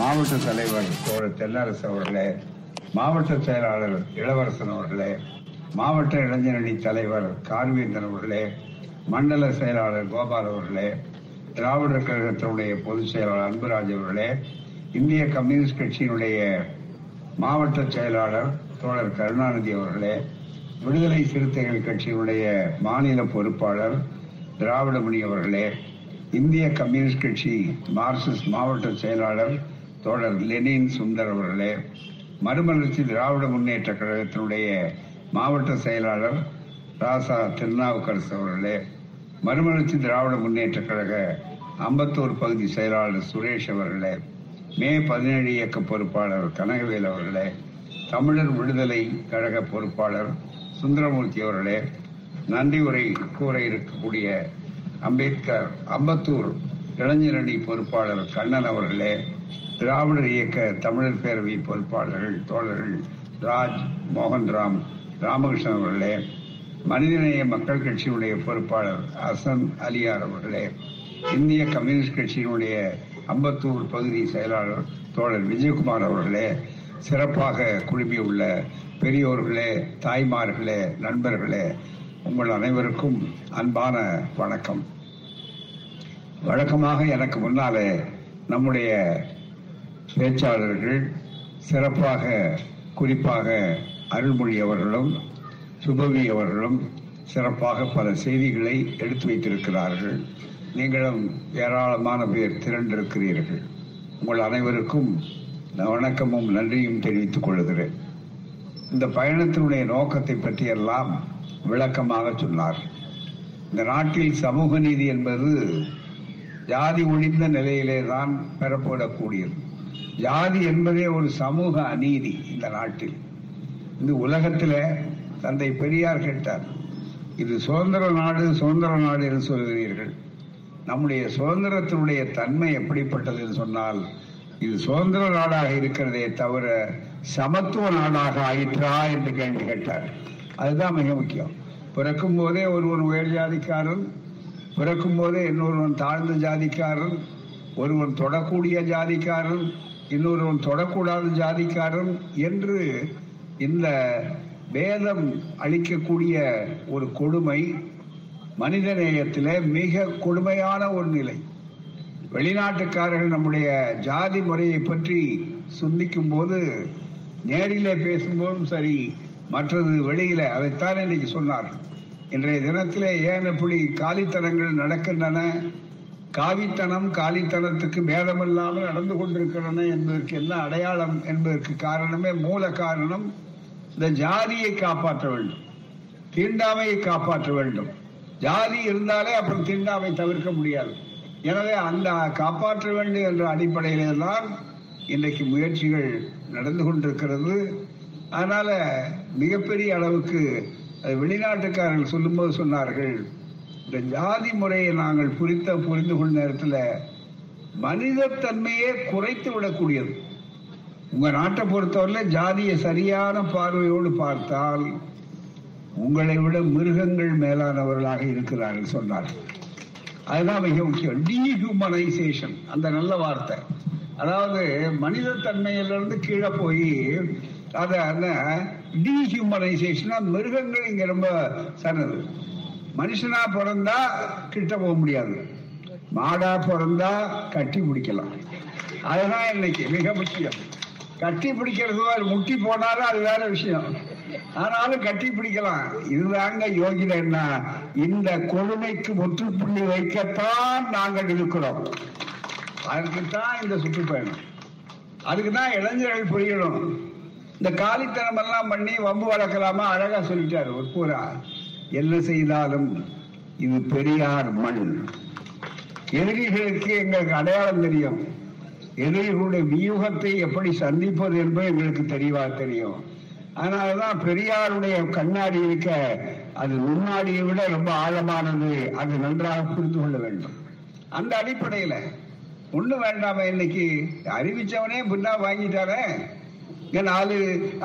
மாவட்ட தலைவர் தோழர் தென்னரசு அவர்களே மாவட்ட செயலாளர் இளவரசன் அவர்களே மாவட்ட இளைஞரணி தலைவர் கார்வேந்தன் அவர்களே மண்டல செயலாளர் கோபால் அவர்களே திராவிடர் கழகத்தினுடைய பொதுச் செயலாளர் அன்புராஜ் அவர்களே இந்திய கம்யூனிஸ்ட் கட்சியினுடைய மாவட்ட செயலாளர் தோழர் கருணாநிதி அவர்களே விடுதலை சிறுத்தைகள் கட்சியினுடைய மாநில பொறுப்பாளர் திராவிடமணி அவர்களே இந்திய கம்யூனிஸ்ட் கட்சி மார்க்சிஸ்ட் மாவட்ட செயலாளர் தோழர் லெனின் சுந்தர் அவர்களே மறுமலர்ச்சி திராவிட முன்னேற்ற கழகத்தினுடைய மாவட்ட செயலாளர் ராசா திருநாவுக்கரசு அவர்களே மறுமலர்ச்சி திராவிட முன்னேற்ற கழக அம்பத்தூர் பகுதி செயலாளர் சுரேஷ் அவர்களே மே பதினேழு இயக்க பொறுப்பாளர் கனகவேல் அவர்களே தமிழர் விடுதலை கழக பொறுப்பாளர் சுந்தரமூர்த்தி அவர்களே நன்றி உரை கூற இருக்கக்கூடிய அம்பேத்கர் அம்பத்தூர் இளைஞரணி பொறுப்பாளர் கண்ணன் அவர்களே திராவிடர் இயக்க தமிழர் பேரவை பொறுப்பாளர்கள் தோழர்கள் ராஜ் மோகன்ராம் ராமகிருஷ்ணன் அவர்களே மனிதநேய மக்கள் கட்சியினுடைய பொறுப்பாளர் அசன் அலியார் அவர்களே இந்திய கம்யூனிஸ்ட் கட்சியினுடைய அம்பத்தூர் பகுதி செயலாளர் தோழர் விஜயகுமார் அவர்களே சிறப்பாக குழுமியுள்ள பெரியோர்களே தாய்மார்களே நண்பர்களே உங்கள் அனைவருக்கும் அன்பான வணக்கம். வழக்கமாக எனக்கு முன்னாலே நம்முடைய பேச்சாளர்கள் சிறப்பாக குறிப்பாக அருள்மொழி அவர்களும் சுபவி அவர்களும் சிறப்பாக பல செய்திகளை எடுத்து வைத்திருக்கிறார்கள். நீங்களும் ஏராளமான பேர் திரண்டிருக்கிறீர்கள். உங்கள் அனைவருக்கும் வணக்கமும் நன்றியும் தெரிவித்துக் கொள்கிறேன். இந்த பயணத்தினுடைய நோக்கத்தை பற்றியெல்லாம் விளக்கமாக சொன்னார். இந்த நாட்டில் சமூக நீதி என்பது ஜாதி ஒழிந்த நிலையிலே தான் பெறப்படக்கூடியது. ஜாதி என்பதே ஒரு சமூக அநீதி இந்த நாட்டில். இந்த உலகத்தில் தந்தை பெரியார் கேட்டார். இது சுதந்திர நாடு சுதந்திர நாடு என்று சொல்கிறீர்கள் நம்முடைய சுதந்திரத்தினுடைய தன்மை எப்படிப்பட்டது என்று சொன்னால் இது சுதந்திர நாடாக இருக்கிறதே தவிர சமத்துவ நாடாக ஆயிற்றா என்று கேள்வி கேட்டார். அதுதான் மிக முக்கியம். பிறக்கும் போதே ஒருவன் உயர் ஜாதிக்காரன் பிறக்கும் போதே இன்னொருவன் தாழ்ந்த ஜாதிக்காரன் ஒருவன் தொடக்கூடிய ஜாதிக்காரன் இன்னொருவன் தொடக்கூடாது ஜாதிக்காரன் என்று இந்த வேதம் அளிக்கக்கூடிய ஒரு கொடுமை மனித நேயத்தில் மிக கொடுமையான ஒரு நிலை. வெளிநாட்டுக்காரர்கள் நம்முடைய ஜாதி முறையை பற்றி சிந்திக்கும் போது நேரிலே பேசும்போதும் சரி மற்றது வெளியில அதைத்தான் இன்னைக்கு சொன்னார் இன்றைய தினத்திலே ஏன் இப்படி காலித்தனங்கள் நடக்கின்றன காவித்தனம் காலித்தனத்துக்கு பேதமில்லாமல் நடந்து கொண்டிருக்கிறன என்பதற்கு என்ன அடையாளம் என்பதற்கு காரணமே மூல காரணம் இந்த ஜாதியை காப்பாற்ற வேண்டும். தீண்டாமையை காப்பாற்ற வேண்டும். ஜாதி இருந்தாலே அப்புறம் தீண்டாமை தவிர்க்க முடியாது. எனவே அந்த காப்பாற்ற வேண்டும் என்ற அடிப்படையிலே தான் இன்றைக்கு முயற்சிகள் நடந்து கொண்டிருக்கிறது. அதனால மிகப்பெரிய அளவுக்கு வெளிநாட்டுக்காரர்கள் சொல்லும்போது சொன்னார்கள் இந்த ஜாதி முறையை நாங்கள் புரித்த புரிந்து கொண்ட நேரத்தில் மனித தன்மையே குறைத்து விடக்கூடியது. உங்க நாட்டை பொறுத்தவரையில் ஜாதியை சரியான பார்வையோடு பார்த்தால் உங்களை விட மிருகங்கள் மேலானவர்களாக இருக்கிறார்கள் சொன்னார். அதுதான் மிக முக்கியம். டீஹியூமனைசேஷன் அந்த நல்ல வார்த்தை. அதாவது மனித தன்மையிலிருந்து கீழே போய் அதை டீஹியூமனைசேஷனா மிருகங்கள் இங்க ரொம்ப சனது. மனுஷனா பிறந்தா கிட்ட போக முடியாது. மாடா பிறந்தா கட்டி பிடிக்கலாம். அதுதான் இன்னைக்கு மிக முக்கியம். கட்டி பிடிக்கிறது முட்டி போனாலும் அது வேற விஷயம். ஆனாலும் கட்டி பிடிக்கலாம். இதுதாங்க யோகிதன்னா இந்த கொடுமைக்கு முற்றுப்புள்ளி வைக்கத்தான் நாங்கள் இருக்கிறோம். அதுக்குத்தான் இந்த சுற்றுப்பயணம். அதுக்குதான் இளைஞர்கள் புரியணும். இந்த காலித்தனம் எல்லாம் பண்ணி வம்பு வளர்க்கலாமா? அழகா சொல்லிட்டாரு ஒரு பூரா. என்ன செய்தாலும் இது பெரியார் மண். எதிரிகளுக்கு எங்களுக்கு அடையாளம் தெரியும். எதிரிகளுடைய வியூகத்தை எப்படி சந்திப்பது என்பது எங்களுக்கு தெளிவா தெரியும். அதனாலதான் பெரியாருடைய கண்ணாடி இருக்க அது முன்னாடியை விட ரொம்ப ஆழமானது அது நன்றாக புரிந்து கொள்ள வேண்டும். அந்த அடிப்படையில. ஒண்ணு வேண்டாம இன்னைக்கு அறிவிச்சவனே புண்ணா வாங்கிட்டாரே இங்க நாலு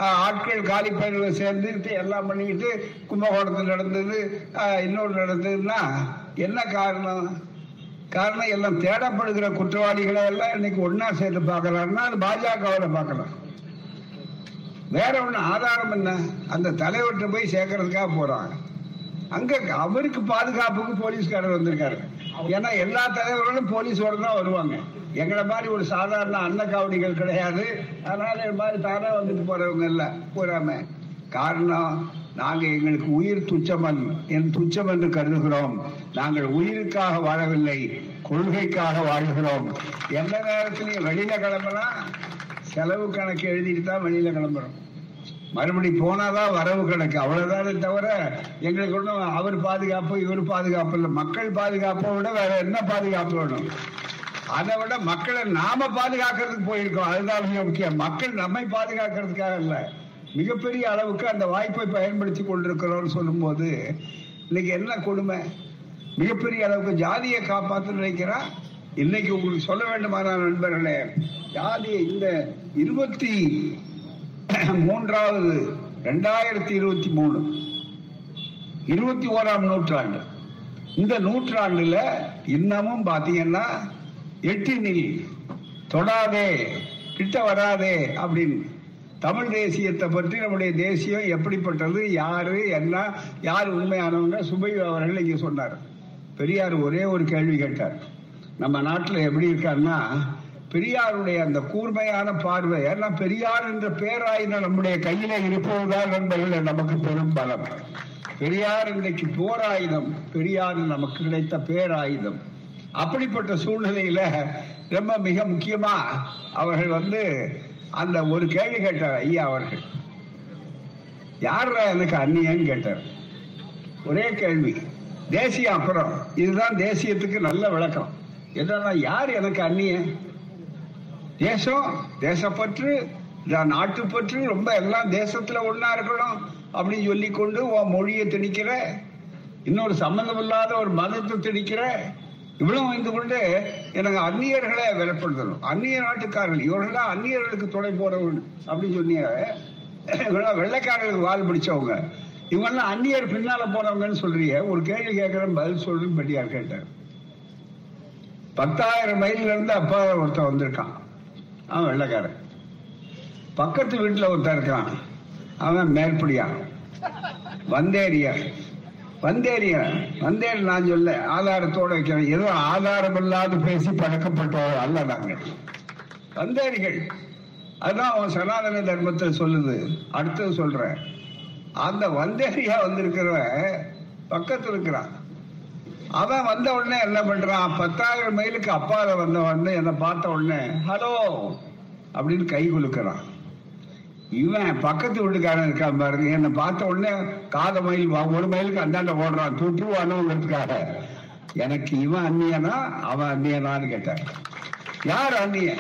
ஆஹ், ஆட்கள் காலி பயிர்களை சேர்ந்துட்டு எல்லாம் பண்ணிக்கிட்டு கும்பகோணத்தில் நடந்தது ஆஹ், இன்னொரு நடந்ததுன்னா என்ன காரணம்? காரணம் எல்லாம் தேடப்படுகிற குற்றவாளிகளை எல்லாம் இன்னைக்கு ஒன்னா சேர்த்து பார்க்கலாம்னா அது பாஜகவில் பார்க்கலாம். வேற ஒண்ணு ஆதாரம் என்ன? அந்த தலைவர்கிட்ட போய் சேர்க்கறதுக்காக போறாங்க. அங்க அவருக்கு பாதுகாப்புக்கு போலீஸ்காரர் வந்திருக்காரு. ஏன்னா எல்லா தலைவர்களும் போலீஸோட தான் வருவாங்க. எங்களை மாதிரி ஒரு சாதாரண அன்னக்காவடிகள் கிடையாது. அதனால இது மாதிரி தானே வந்துட்டு போறவங்க இல்ல. போறாம. காரணம் நாங்கள் எங்களுக்கு உயிர் துச்சமன் என் துச்சம் என்று கருதுகிறோம். நாங்கள் உயிருக்காக வாழவில்லை கொள்கைக்காக வாழ்கிறோம். எந்த நேரத்திலையும் வெளியில கிளம்புனா செலவு கணக்கு எழுதிட்டு தான் வெளியில கிளம்புறோம். மறுபடி போனாதான் வரவு கணக்கு. அவ்வளவுதானே தவிர எங்களுக்கு ஒன்றும் அவர் பாதுகாப்பு இவர் பாதுகாப்பு இல்லை. மக்கள் பாதுகாப்பை விட வேற என்ன பாதுகாப்பு வேணும்? அதை விட மக்களை நாம பாதுகாக்கிறதுக்கு போயிருக்கோம். அதுதான் மிக முக்கியம். மக்கள் நம்மை பாதுகாக்கிறதுக்காக இல்ல. மிகப்பெரிய அளவுக்கு அந்த வாய்ப்பை பயன்படுத்தி கொண்டிருக்கிறோம்னு சொல்லும்போது இன்னைக்கு என்ன கொடுமை? மிகப்பெரிய அளவுக்கு ஜாதியை காப்பாற்ற நினைக்கிறா? இன்னைக்கு உங்களுக்கு சொல்ல வேண்டுமான நண்பர்களே ஜாதியை இந்த இருபத்தி மூன்றாவது ரெண்டாயிரத்தி இருபத்தி மூணு இருபத்தி ஓராம் நூற்றாண்டு. இந்த நூற்றாண்டுல இன்னமும் பாத்தீங்கன்னா எட்டினில் தொடாதே கிட்ட வராதே அப்படின்னு. தமிழ் தேசியத்தை பற்றி நம்முடைய தேசியம் எப்படிப்பட்டது யாரு என்ன யார் உண்மையானவங்க? சுபை அவர்கள் இங்க சொன்னார். பெரியார் ஒரே ஒரு கேள்வி கேட்டார். நம்ம நாட்டில் எப்படி இருக்காருன்னா பெரியாருடைய அந்த கூர்மையான பார்வை ஏன்னா பெரியார் என்ற பேராயின நம்முடைய கையில இருப்பதுதான் நண்பர்களே நமக்கு பெரும் பலம். பெரியார் இன்றைக்கு போராயுதம் பெரியார் நமக்கு கிடைத்த பேராயுதம். அப்படிப்பட்ட சூழ்நிலையில ரொம்ப மிக முக்கியமா அவர்கள் வந்து அந்த ஒரு கேள்வி கேட்டார் ஐயா அவர்கள் யார் எனக்கு அந்நியன்னு கேட்டார். ஒரே கேள்வி தேசியம் அப்புறம். இதுதான் தேசியத்துக்கு நல்ல விளக்கம். என்னன்னா யார் எனக்கு அந்நியன்? தேசம் தேசப்பற்று நாட்டு நாட்டுப்பற்று ரொம்ப எல்லாம் தேசத்துல ஒன்னா இருக்கணும் அப்படின்னு சொல்லி கொண்டு உன் மொழியை திணிக்கிற இன்னொரு சம்பந்தம் இல்லாத ஒரு மதத்தை திணிக்கிற இவ்வளவு வைந்து கொண்டு எனக்கு அந்நியர்களை விலப்படுத்தணும் அந்நிய நாட்டுக்காரர்கள். இவர்கள்லாம் அந்நியர்களுக்கு துணை போறவங்க அப்படின்னு சொன்னீங்க இவங்கெல்லாம் வெள்ளைக்காரர்களுக்கு வால் பிடிச்சவங்க. இவங்கெல்லாம் அந்நியர் பின்னால போறவங்கன்னு சொல்றீங்க ஒரு கேள்வி கேட்கறேன் பதில் சொல்றேன்னு பெட்டியார் கேட்டார். பத்தாயிரம் மைல்ல இருந்து அப்பா ஒருத்தன் வந்திருக்கான். அவன் வெள்ளைக்காரன். பக்கத்து வீட்டுல ஒருத்தன் இருக்கான் அவன் மேற்படியா வந்தேரியா வந்தேரியா வந்தேரி நான் சொல்ல ஆதாரத்தோட வைக்கிறேன். ஏதோ ஆதாரம் இல்லாத பேசி பழக்கப்பட்டவர் அல்ல நாங்கள் வந்தேரிகள் அதுதான் அவன் சனாதன தர்மத்தை சொல்லுது. அடுத்தது சொல்றேன். அந்த வந்தேரியா வந்திருக்கிறவன் பக்கத்தில் இருக்கிறான். அவன் வந்த உடனே என்ன பண்றான்? பத்தாயிரம் மைலுக்கு அப்பால வந்த உடனே என்ன பார்த்த உடனே ஹலோ அப்படின்னு கை குலுக்கிறான். இவன் பக்கத்து வீட்டுக்காரன் இருக்கான் பாருங்க. என்னை பார்த்த உடனே காத மைல் வா- ஒரு மைலுக்கு அந்தாண்ட ஓடுறான். துட்டுவானுங்கிறதுக்காக எனக்கு இவன் அந்நியனா அவன் அந்நியனான்னு கேட்டான் யார் அந்நியன்?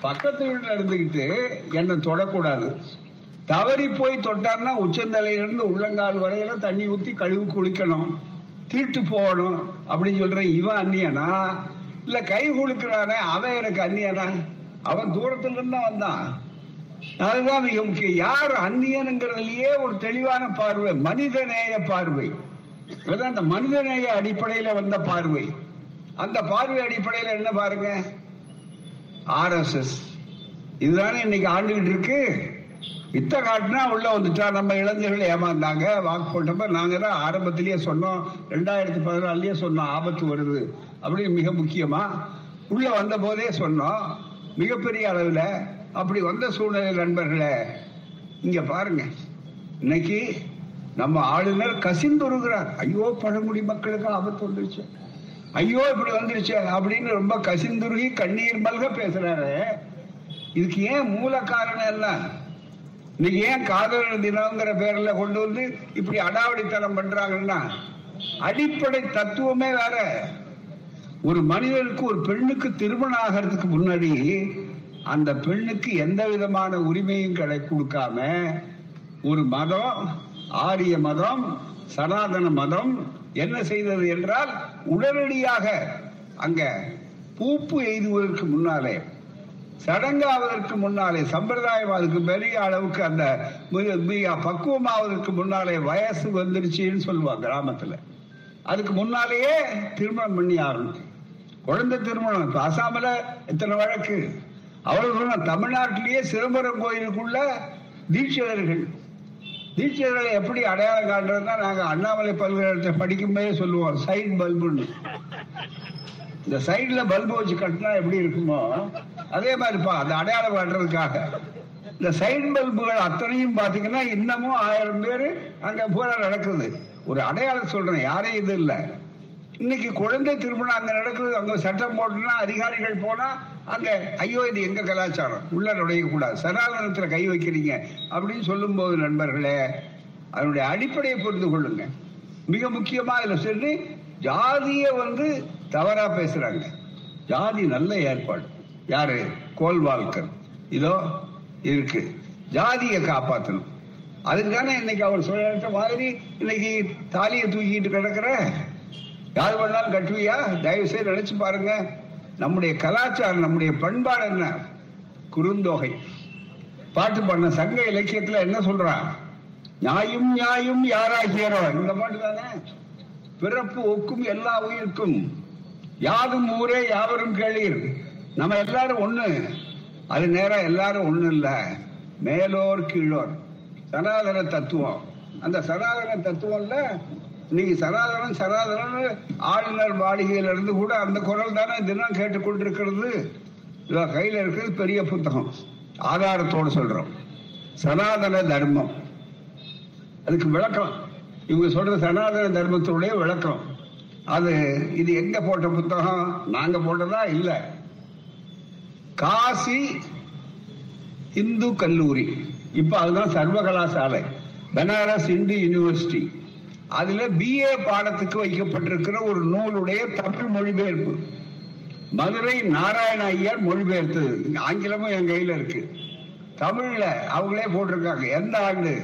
பக்கத்து வீட்டுல இருந்துகிட்டு என்னை தொடக்கூடாது. தவறி போய் தொட்டார்னா உச்சந்தலையிலிருந்து உள்ளங்கால் வரையில தண்ணி ஊத்தி கழுவு குளிக்கணும். தீட்டு போகணும் அப்படின்னு சொல்ற இவன் அந்நியனா? இல்ல கை குலுக்கிறானே அவன் எனக்கு அந்நியனா? அவன் தூரத்துல இருந்து வந்தான். அதுதான் மிக முக்கியம் யார் அந்நியனுங்கிறதுலயே ஒரு தெளிவான பார்வை மனிதநேய பார்வை. அதான் அந்த மனிதநேய அடிப்படையில வந்த பார்வை. அந்த பார்வை அடிப்படையில என்ன பாருங்க? ஆர்எஸ்எஸ் இதுதானே இன்னைக்கு ஆண்டுகிட்டு இருக்கு. வித்த காட்டினா உள்ள வந்துட்டா நம்ம இளைஞர்கள் ஏமாந்தாங்க. வாக்கு போட்டப்ப நாங்க தான் ஆரம்பத்திலேயே சொன்னோம். ரெண்டாயிரத்தி பதினாலுலயே சொன்னோம் ஆபத்து வருது அப்படின்னு மிக முக்கியமா. உள்ள வந்த போதே சொன்னோம். மிகப்பெரிய அளவுல அப்படி வந்த சூழ்நிலை நண்பர்களே இங்க பாருங்க. இன்னைக்கு நம்ம ஆளுநர் கசிந்துருகிறார் ஐயோ பழங்குடி மக்களுக்கு ஆபத்து வந்துருச்சு. ஐயோ இப்படி வந்துருச்சு அப்படின்னு ரொம்ப கசிந்துருகி கண்ணீர் மல்க பேசுறாரு. இதுக்கு ஏன் மூல காரணம் என்ன? இன்னைக்கு ஏன் காதலர் தினங்கிற பேர்ல கொண்டு வந்து இப்படி அடாவடித்தனம் பண்றாங்கன்னா அடிப்படை தத்துவமே வேற. ஒரு மனிதனுக்கு ஒரு பெண்ணுக்கு திருமணம் ஆகிறதுக்கு முன்னாடி அந்த பெண்ணுக்கு எந்த விதமான உரிமையும் கிடை கொடுக்காம ஒரு மதம் ஆரிய மதம் சனாதன மதம் என்ன செய்தது என்றால் உடனடியாக அங்க பூப்பு எய்துவதற்கு முன்னாலே சடங்காவதற்கு முன்னாலே சம்பிரதாயம் அதுக்கு பெரிய அளவுக்கு அந்த பக்குவமாவதற்கு முன்னாலே வயசு வந்துருச்சுன்னு சொல்லுவாங்க கிராமத்துல. அதுக்கு முன்னாலேயே திருமணம் பண்ணி ஆரம்பிச்சு குழந்தை திருமணம் இப்ப அசாமில் எத்தனை வழக்கு? அவ்வளவு தூரம் தமிழ்நாட்டிலேயே சிதம்பரம் கோயிலுக்குள்ள தீட்சிதர்கள். தீட்சிதர்களை எப்படி அடையாளம் காட்டுறதுன்னா நாங்க அண்ணாமலை பல்கலைக்கழகத்தை படிக்கும்போதே சொல்லுவோம் சைட் பல்புன்னு. இந்த சைடுல பல்பு வச்சு கட்டினா எப்படி இருக்குமோ அதே மாதிரிப்பா அந்த அடையாளம் காட்டுறதுக்காக இந்த சைட் பல்புகள் அத்தனையும் பாத்தீங்கன்னா இன்னமும் ஆயிரம் பேர் அங்க பூரா நடக்குது. ஒரு அடையாளம் சொல்றேன் யாரையும் இது இல்லை. இன்னைக்கு குழந்தை திருமணம் அங்க நடக்குது அங்க சட்டம் போட்டுனா அதிகாரிகள் போனா அந்த ஐயோ இது எங்க கலாச்சாரம்? உள்ள நுழைய கூடாது சனாதனத்துல கை வைக்கிறீங்க அப்படின்னு சொல்லும் போது நண்பர்களே அதனுடைய அடிப்படையை புரிந்து கொள்ளுங்க. மிக முக்கியமா இதுல சொல்லி ஜாதிய வந்து தவறா பேசுறாங்க. ஜாதி நல்ல ஏற்பாடு. யாரு? கோல்வால்கர். இதோ இருக்கு. ஜாதியை காப்பாற்றணும் அதுக்கான இன்னைக்கு அவர் சொல்ல மாதிரி இன்னைக்கு தாலியை தூக்கிட்டு கிடக்குற? யார் வேணாலும் கட்டுவியா? தயவு செய்து நினைச்சு பாருங்க. நம்முடைய கலாச்சாரம் நம்முடைய பண்பாடு என்ன? குறுந்தொகை. பாட்டு பண்ண சங்க இலக்கியத்துல என்ன சொல்றான் நியாயும் நியாயும் யாராகியரோ. இந்த பாட்டு தானே? பிறப்பு ஒக்கும் எல்லா உயிருக்கும். யாதும் ஊரே யாவரும் கேளீர். நம்ம எல்லாரும் ஒண்ணு. அது நேரம் எல்லாரும் ஒண்ணு இல்ல. மேலோர் கீழோர். சனாதன தத்துவம். அந்த சனாதன தத்துவம்ல இன்னைக்கு சனாதனம் சனாதனம் ஆளுநர் மாளிகையில இருந்து கூட அந்த குரல் தானே தினம் கேட்டுக்கொண்டிருக்கிறது இதோ கையில இருக்கிறது பெரிய புத்தகம். ஆதாரத்தோடு சொல்றோம். சனாதன தர்மம். அதுக்கு விளக்கம். இவங்க சொல்ற சனாதன தர்மத்தினுடைய விளக்கம். அது இது எங்க போட்ட புத்தகம்? நாங்க போட்டதா? இல்ல. காசி இந்து கல்லூரி. இப்ப அதுதான் சர்வகலாசாலை. பனாரஸ் இந்து யூனிவர்சிட்டி அதுல பிஏ பாடத்துக்கு வைக்கப்பட்டிருக்கிற ஒரு நூலுடைய தமிழ் மொழிபெயர்ப்பு. மதுரை நாராயண ஐயர் மொழிபெயர்த்தது ஆங்கிலமும் என் கையில இருக்கு. தமிழ்ல அவங்களே போட்டிருக்காங்க. எந்த ஆண்டு?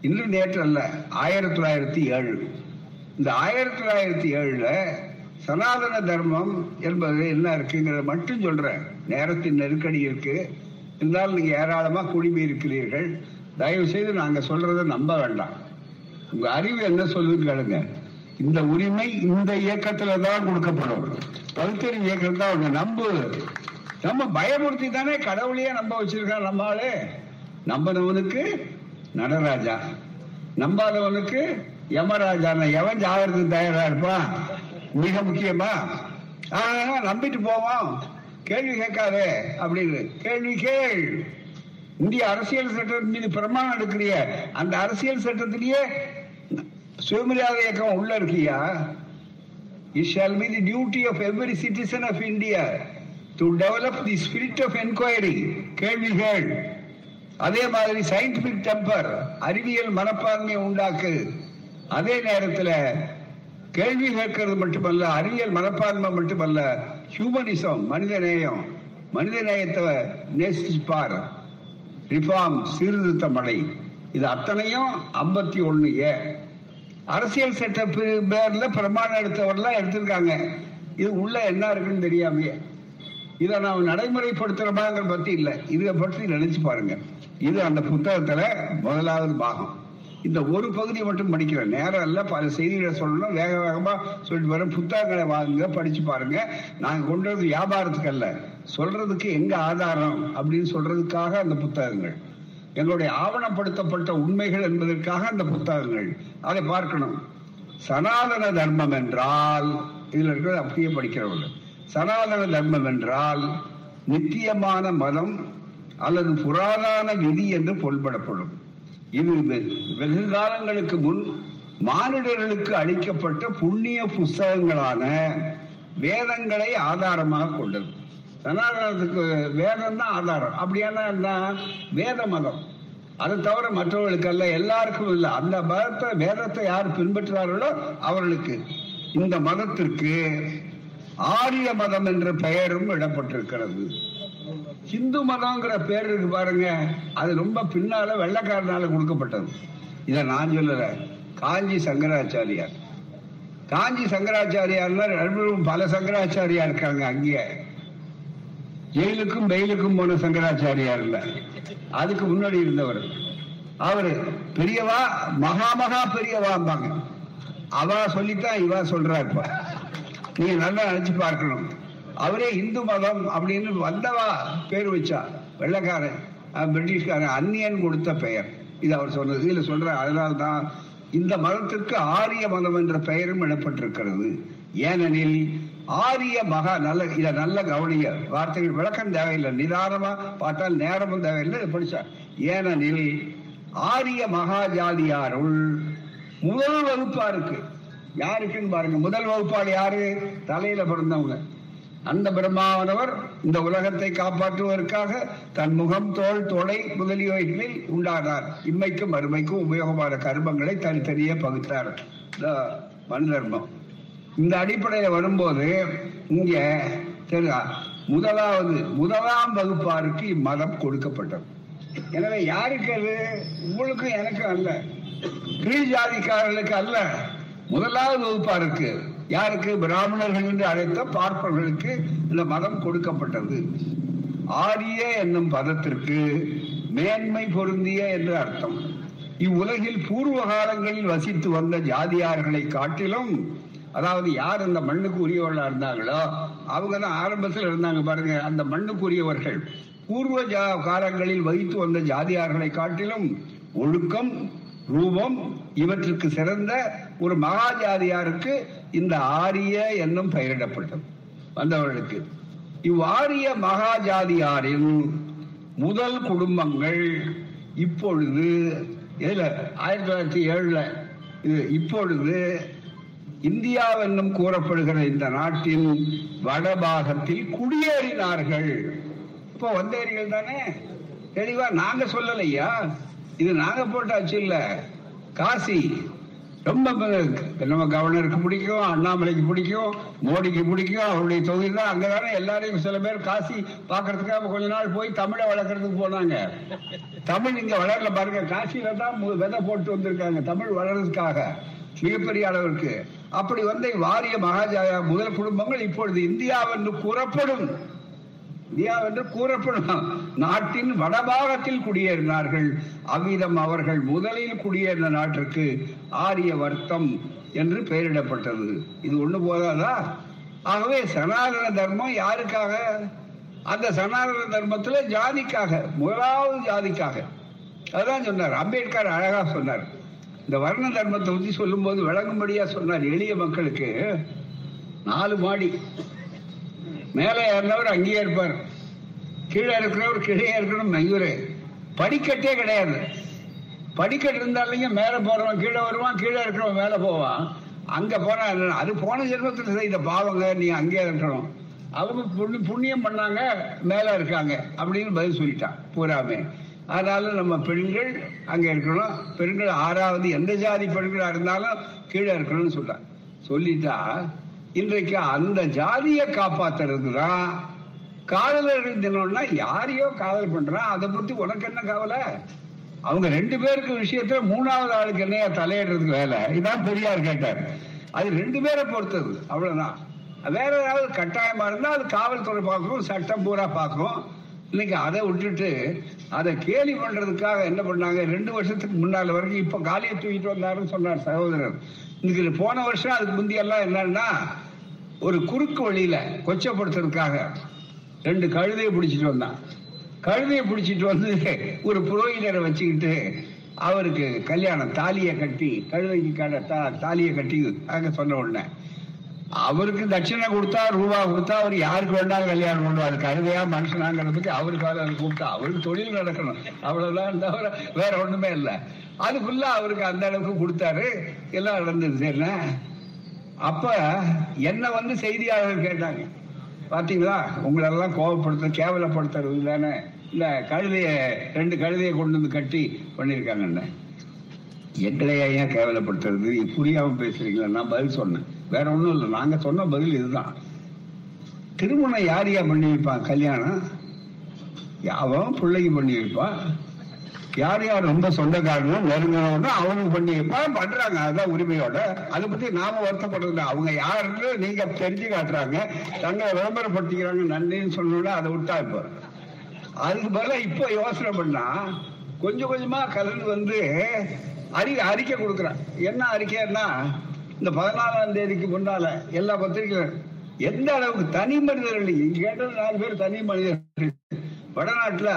இன்னும் நேற்று அல்ல ஆயிரத்தி தொள்ளாயிரத்தி ஏழு. இந்த ஆயிரத்தி தொள்ளாயிரத்தி ஏழுல சனாதன தர்மம் என்பது என்ன இருக்குங்கிறத மட்டும் சொல்றேன். நேரத்தின் நெருக்கடி இருக்கு. இருந்தாலும் நீங்க ஏராளமா குடிமை இருக்கிறீர்கள். தயவு செய்து நாங்க சொல்றதை நம்ப வேண்டாம். உங்க அறிவு என்ன சொல்லுன்னு கேளுங்க. இந்த உரிமை இந்த இயக்கத்துல தான் கொடுக்கப்படும். பகுத்தறிவு இயக்கம் தான் அவங்க நம்பு. நம்ம பயமுறுத்தி தானே கடவுளையே நம்ப வச்சிருக்கான் நம்மளே நம்பினவனுக்கு நடராஜா. நம்பாதவனுக்கு யமராஜா எவன் ஜாகிரதுக்கு தயாரா இருப்பான் மிக முக்கியமா? ஆனா நம்பிட்டு போவோம். கேள்வி கேட்காதே அப்படின்னு. கேள்வி கேள். இந்திய அரசியல் சட்டத்தின் மீது பிரமாணம் எடுக்கிறிய. அந்த அரசியல் சட்டத்திலேயே சுயமரியாதை இயக்கம் உள்ள இருக்கியா? It shall be the duty of every citizen of India to develop the spirit of enquiry கேள்விகள் அதே மாதிரி சயின்டிபிக் டெம்பர் அறிவியல் மனப்பான்மையை உண்டாக்கு. அதே நேரத்தில் கேள்வி கேட்கறது மட்டுமல்ல அறிவியல் மனப்பான்மை மட்டுமல்ல ஹியூமனிசம் மனித நேயம். மனித நேயத்தை நேசிப்பார் ரிஃபார்ம் சீர்திருத்த மடை இது அத்தனையும் ஐம்பத்தி ஒண்ணு ஏ அரசியல் சட்ட பேர்ல பிரமாணம் எடுத்தவரெல்லாம் எடுத்திருக்காங்க. இது உள்ள என்ன இருக்குன்னு தெரியாமையே இதை நாம் நடைமுறைப்படுத்துறமாங்கிற பத்தி இல்லை. இதை பற்றி நினைச்சு பாருங்க. இது அந்த புத்தகத்துல முதலாவது பாகம். இந்த ஒரு பகுதி மட்டும் படிக்கிறேன் நேரம் இல்ல. பல செய்திகளை சொல்லணும். வேக வேகமா சொல்லிட்டு வரேன் புத்தகங்களை வாங்குங்க படிச்சு பாருங்க. நாங்க கொண்டு வந்து வியாபாரத்துக்கு அல்ல. சொல்றதுக்கு எங்க ஆதாரம் அப்படின்னு சொல்றதுக்காக அந்த புத்தகங்கள். எங்களுடைய ஆவணப்படுத்தப்பட்ட உண்மைகள் என்பதற்காக அந்த புத்தகங்கள். அதை பார்க்கணும். சனாதன தர்மம் என்றால் இதில் இருக்கிறது அப்படியே படிக்கிறவர்கள். சனாதன தர்மம் என்றால் நித்தியமான மதம் அல்லது புராதான விதி என்று பொருள்படப்படும். இது வெகு காலங்களுக்கு முன் மானிடர்களுக்கு அளிக்கப்பட்ட புண்ணிய புஸ்தகங்களான வேதங்களை ஆதாரமாக கொண்டது. சனாதனத்துக்கு வேதம் தான் ஆதாரம். அப்படியானா என்ன வேத மதம். அதை தவிர மற்றவர்களுக்கு அல்ல எல்லாருக்கும் இல்லை. அந்த மதத்தை வேதத்தை யார் பின்பற்றுகிறார்களோ அவர்களுக்கு. இந்த மதத்திற்கு ஆரிய மதம் என்ற பெயரும் இடப்பட்டிருக்கிறது ஹிந்து மதம்ங்கிற பேர் இருக்கு பாருங்க. அது ரொம்ப பின்னால வெள்ளக்காரனால கொடுக்கப்பட்டது. இத நான் சொல்லல. காஞ்சி சங்கராச்சாரியார். காஞ்சி சங்கராச்சாரியார்னா பல சங்கராச்சாரியா இருக்காங்க அங்கேயே. ஜெயிலுக்கும் பெயிலுக்கும் போன சங்கராச்சாரியார் இல்ல. அதுக்கு முன்னாடி இருந்தவர். அவரு பெரியவா மகா மகா பெரியவாம்பாங்க. அவ சொல்லித்தான் இவா சொல்றா இப்ப. நீங்க நல்லா நினைச்சு பார்க்கணும். அவரே இந்து மதம் அப்படின்னு வந்தவா பேர் வச்சா வெள்ளக்காரன் பிரிட்டிஷ்காரன் அந்நியன் கொடுத்த பெயர். இது அவர் சொன்னது. இதுல சொல்ற அதனால்தான் இந்த மதத்திற்கு ஆரிய மதம் என்ற பெயரும் இடப்பட்டிருக்கிறது ஏனெனில் ஆரிய மகா நல்ல இத நல்ல கவனிய வார்த்தைகள் விளக்கம் தேவையில்லை. நிதானமா பார்த்தால் நேரமும் தேவையில்லை. படிச்சா. ஏனெனில் ஆரிய மகா ஜாதியாருள் முதல் வகுப்பா இருக்கு. யாருக்குன்னு பாருங்க. முதல் வகுப்பாடு யாரு? தலையில பிறந்தவங்க. அந்த பிரம்மாவனவர் இந்த உலகத்தை காப்பாற்றுவதற்காக தன் முகம் தோல் தொடை முதலியவைகளில் உண்டானார். இம்மைக்கும் மறுமைக்கும் உபயோகமான கர்மங்களை தனித்தனியே பகுத்தார். இந்த தர்மம் இந்த அடிப்படையில் வரும்போது இங்க சரிதா? முதலாவது முதலாம் வகுப்பாருக்கு இம்மதம் கொடுக்கப்பட்டது. எனவே யாருக்கு அது? உங்களுக்கும் எனக்கும் அல்ல. கீழ் ஜாதிக்காரர்களுக்கு அல்ல. முதலாவது வகுப்பாருக்கு யாருக்கு? பிராமணர்கள் என்று அழைத்த பார்ப்பவர்களுக்கு இந்த மதம் கொடுக்கப்பட்டது. ஆரிய என்னும் பதத்திற்கு மேன்மை பொருந்திய என்று அர்த்தம். இவ்வுலகில் பூர்வ காலங்களில் வசித்து வந்த ஜாதியார்களை காட்டிலும் அதாவது யார் அந்த மண்ணுக்கு உரியவர்களா இருந்தாங்களோ அவங்க தான் ஆரம்பத்தில் இருந்தாங்க பாருங்க. அந்த மண்ணுக்கு உரியவர்கள் பூர்வ ஜா- காலங்களில் வகித்து வந்த ஜாதியார்களை காட்டிலும் ஒழுக்கம் ரூபம் இவற்றுக்கு சிறந்த ஒரு மகா ஜாதியாருக்கு இந்த ஆரிய என்னும் பெயரிடப்பட்டது வந்தவர்களுக்கு. இவ்வாரிய மகா ஜாதியாரின் முதல் குடும்பங்கள் இப்பொழுது இதுல ஆயிரத்தி தொள்ளாயிரத்தி ஏழுல இது இப்பொழுது இந்தியாவென்னும் கூறப்படுகிற இந்த நாட்டின் வடபாகத்தில் குடியேறினார்கள். இப்போ வந்தேரிகள் தானே? தெளிவா நாங்க சொல்லலையா? இது நாங்க போட்டாச்சு இல்ல. காசி ரொம்ப நம்ம கவர்னருக்கு பிடிக்கும் அண்ணாமலைக்கு பிடிக்கும் மோடிக்கு பிடிக்கும் அவருடைய தொகுதி தான். அங்கதானே எல்லாரையும் சில பேர் காசி பாக்குறதுக்காக கொஞ்ச நாள் போய் தமிழை வளர்க்கறதுக்கு போனாங்க. தமிழ் இங்க வளரல பாருங்க. காசியில தான் விதை போட்டு வந்திருக்காங்க. தமிழ் வளர்றதுக்காக. மிகப்பெரிய அளவிற்கு அப்படி வந்த வாரிய மகாஜாயா முதல் குடும்பங்கள் இப்பொழுது இந்தியாவென்று கூறப்படும். இந்தியாவென்று கூறப்படும். நாட்டின் வடபாகத்தில் குடியேறினார்கள். அவ்விதம் அவர்கள் முதலில் குடியேறின நாட்டிற்கு ஆரிய வர்த்தம் என்று பெயரிடப்பட்டது. இது ஒண்ணு போதாதா? ஆகவே சனாதன தர்மம் யாருக்காக? அந்த சனாதன தர்மத்துல ஜாதிக்காக முதலாவது ஜாதிக்காக. அதான் சொன்னார். அம்பேத்கர் அழகா சொன்னார். இந்த வர்ண தர்மத்தை பத்தி சொல்லும்போது விளங்கும்படியா சொன்னார் எளிய மக்களுக்கு. நாலு மாடி. மேலே ஏறினவர் அங்கேயே இருப்பார். கீழே இருக்கிறவர் கீழே இருக்கணும் இவரு. படிக்கட்டே கிடையாது. படிக்கட்டு இருந்தாலும் மேல போறவன் கீழே வருவான் கீழே இருக்கிறவன் மேல போவான். அங்க போனா அது போன ஜென்மத்தில் செய்த பாவங்க நீ அங்கே இருக்கணும். அவங்க புண்ணியம் பண்ணாங்க மேல இருக்காங்க அப்படின்னு பதில் சொல்லிட்டான். பூராமே. அதனால நம்ம பெண்கள் அங்க இருக்கணும். பெண்கள் ஆறாவது எந்த ஜாதி பெண்களா இருந்தாலும் கீழே இருக்கணும்னு சொல்றான் சொல்லிட்டா இன்றைக்கு அந்த ஜாதியை காப்பாத்துறது தான் காதலர்கள் தினம்னா யாரையோ காதல் பண்றான் அதை பத்தி உனக்கு என்ன கவலை? அவங்க ரெண்டு பேருக்கு விஷயத்துல மூணாவது ஆளுக்கு என்னையா தலையிடுறதுக்கு வேலை? இதான் பெரியார் கேட்டார். அது ரெண்டு பேரை பொறுத்தது. அவ்வளவுதான். வேற ஏதாவது கட்டாயமா இருந்தா அது காவல்துறை பார்க்கும் சட்டம் பூரா பார்க்கும் இன்னைக்கு அதை விட்டுட்டு அதை கேலி பண்றதுக்காக என்ன பண்ணாங்க? ரெண்டு வருஷத்துக்கு முன்னால வரைக்கும் இப்ப காலியை தூக்கிட்டு வந்தாருன்னு சொன்னார் சகோதரர். இன்னைக்கு போன வருஷம் அதுக்கு முந்தியெல்லாம் என்னன்னா ஒரு குறுக்கு வழியில கொச்சப்படுத்துறதுக்காக ரெண்டு கழுதையை பிடிச்சிட்டு வந்தான். கழுதையை பிடிச்சிட்டு வந்து ஒரு புரோகிதரை வச்சுக்கிட்டு அவருக்கு கல்யாணம் தாலியை கட்டி கழுதைக்கு தா- தாலியை கட்டி அங்க சொன்ன உடனே அவருக்கு தட்சிணை கொடுத்தா ரூபா கொடுத்தா அவர் யாருக்கு வேண்டாம் கல்யாணம் பண்ணுவார். கருதையா மனுஷனாங்கிறதுக்கு அவருக்காக அதை கூப்பிட்டா. அவருக்கு தொழில் நடக்கணும். அவ்வளவுதான் தவிர வேற ஒண்ணுமே இல்லை. அதுக்குள்ள அவருக்கு அந்த அளவுக்கு கொடுத்தாரு. எல்லாம் நடந்தது என்ன அப்ப என்ன வந்து செய்தியாளர்கள் கேட்டாங்க. பாத்தீங்களா? உங்களெல்லாம் கோபப்படுத்த கேவலப்படுத்துறது தானே. இல்ல கழுதைய ரெண்டு கழுதையை கொண்டு வந்து கட்டி பண்ணிருக்காங்கன்னு எங்களையா ஏன் கேவலப்படுத்துறது? புரியாம பேசுறீங்களா? நான் பதில் சொன்னேன். வேற ஒண்ணும் இல்லை. நாங்க சொன்ன பதில் இதுதான். திருமணம் யார் யார் பண்ணி வைப்பான் கல்யாணம்? அவன் பிள்ளைக்கு பண்ணி வைப்பான் யார் யார் ரொம்ப சொந்தக்காரனும் நெருங்கினவனும் அவனுக்கு பண்ணி வைப்பான் பண்றாங்க. அதான் உரிமையோட. அதை பத்தி நாம வருத்தப்படுறது அவங்க யாருன்னு நீங்க தெரிஞ்சு காட்டுறாங்க. தங்களை விளம்பரப்படுத்திக்கிறாங்க. நன்றின்னு சொன்னோட அதை விட்டா இப்போ. அதுக்கு பதிலாக இப்போ யோசனை பண்ணா கொஞ்சம் கொஞ்சமா கலந்து வந்து அறி அறிக்கை கொடுக்குறான். என்ன அறிக்கைன்னா இந்த பதினாலாம் தேதிக்கு முன்னால எல்லா பத்திரிகைகளும் எந்த அளவுக்கு தனி மனிதர்கள் இங்க கேட்டது நாலு பேர் தனி மனிதர்கள். வடநாட்டுல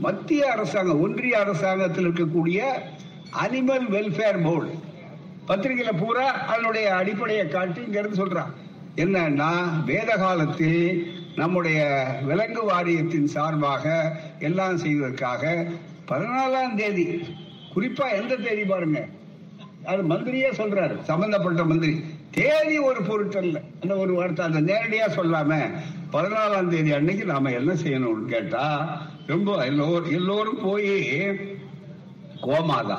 மத்திய அரசாங்கம் ஒன்றிய அரசாங்கத்தில் இருக்கக்கூடிய அனிமல் வெல்ஃபேர் போர்டு பத்திரிகையில பூரா அதனுடைய அடிப்படையை காட்டி இங்க இருந்து சொல்றான் என்னன்னா வேத காலத்தில் நம்முடைய விலங்கு வாரியத்தின் சார்பாக எல்லாம் செய்வதற்காக பதினாலாம் தேதி குறிப்பா எந்த தேதி பாருங்க அது மந்திரியே சொல்றாரு. சம்பந்தப்பட்ட மந்திரி. தேதி ஒரு பொருட்டல்ல. அந்த ஒரு வார்த்தை? அந்த நேரடியா சொல்லாம பதினாலாம் தேதி அன்னைக்கு நாம என்ன செய்யணும்னு கேட்டா ரொம்ப எல்லோரும் எல்லோரும் போய் கோமாதா.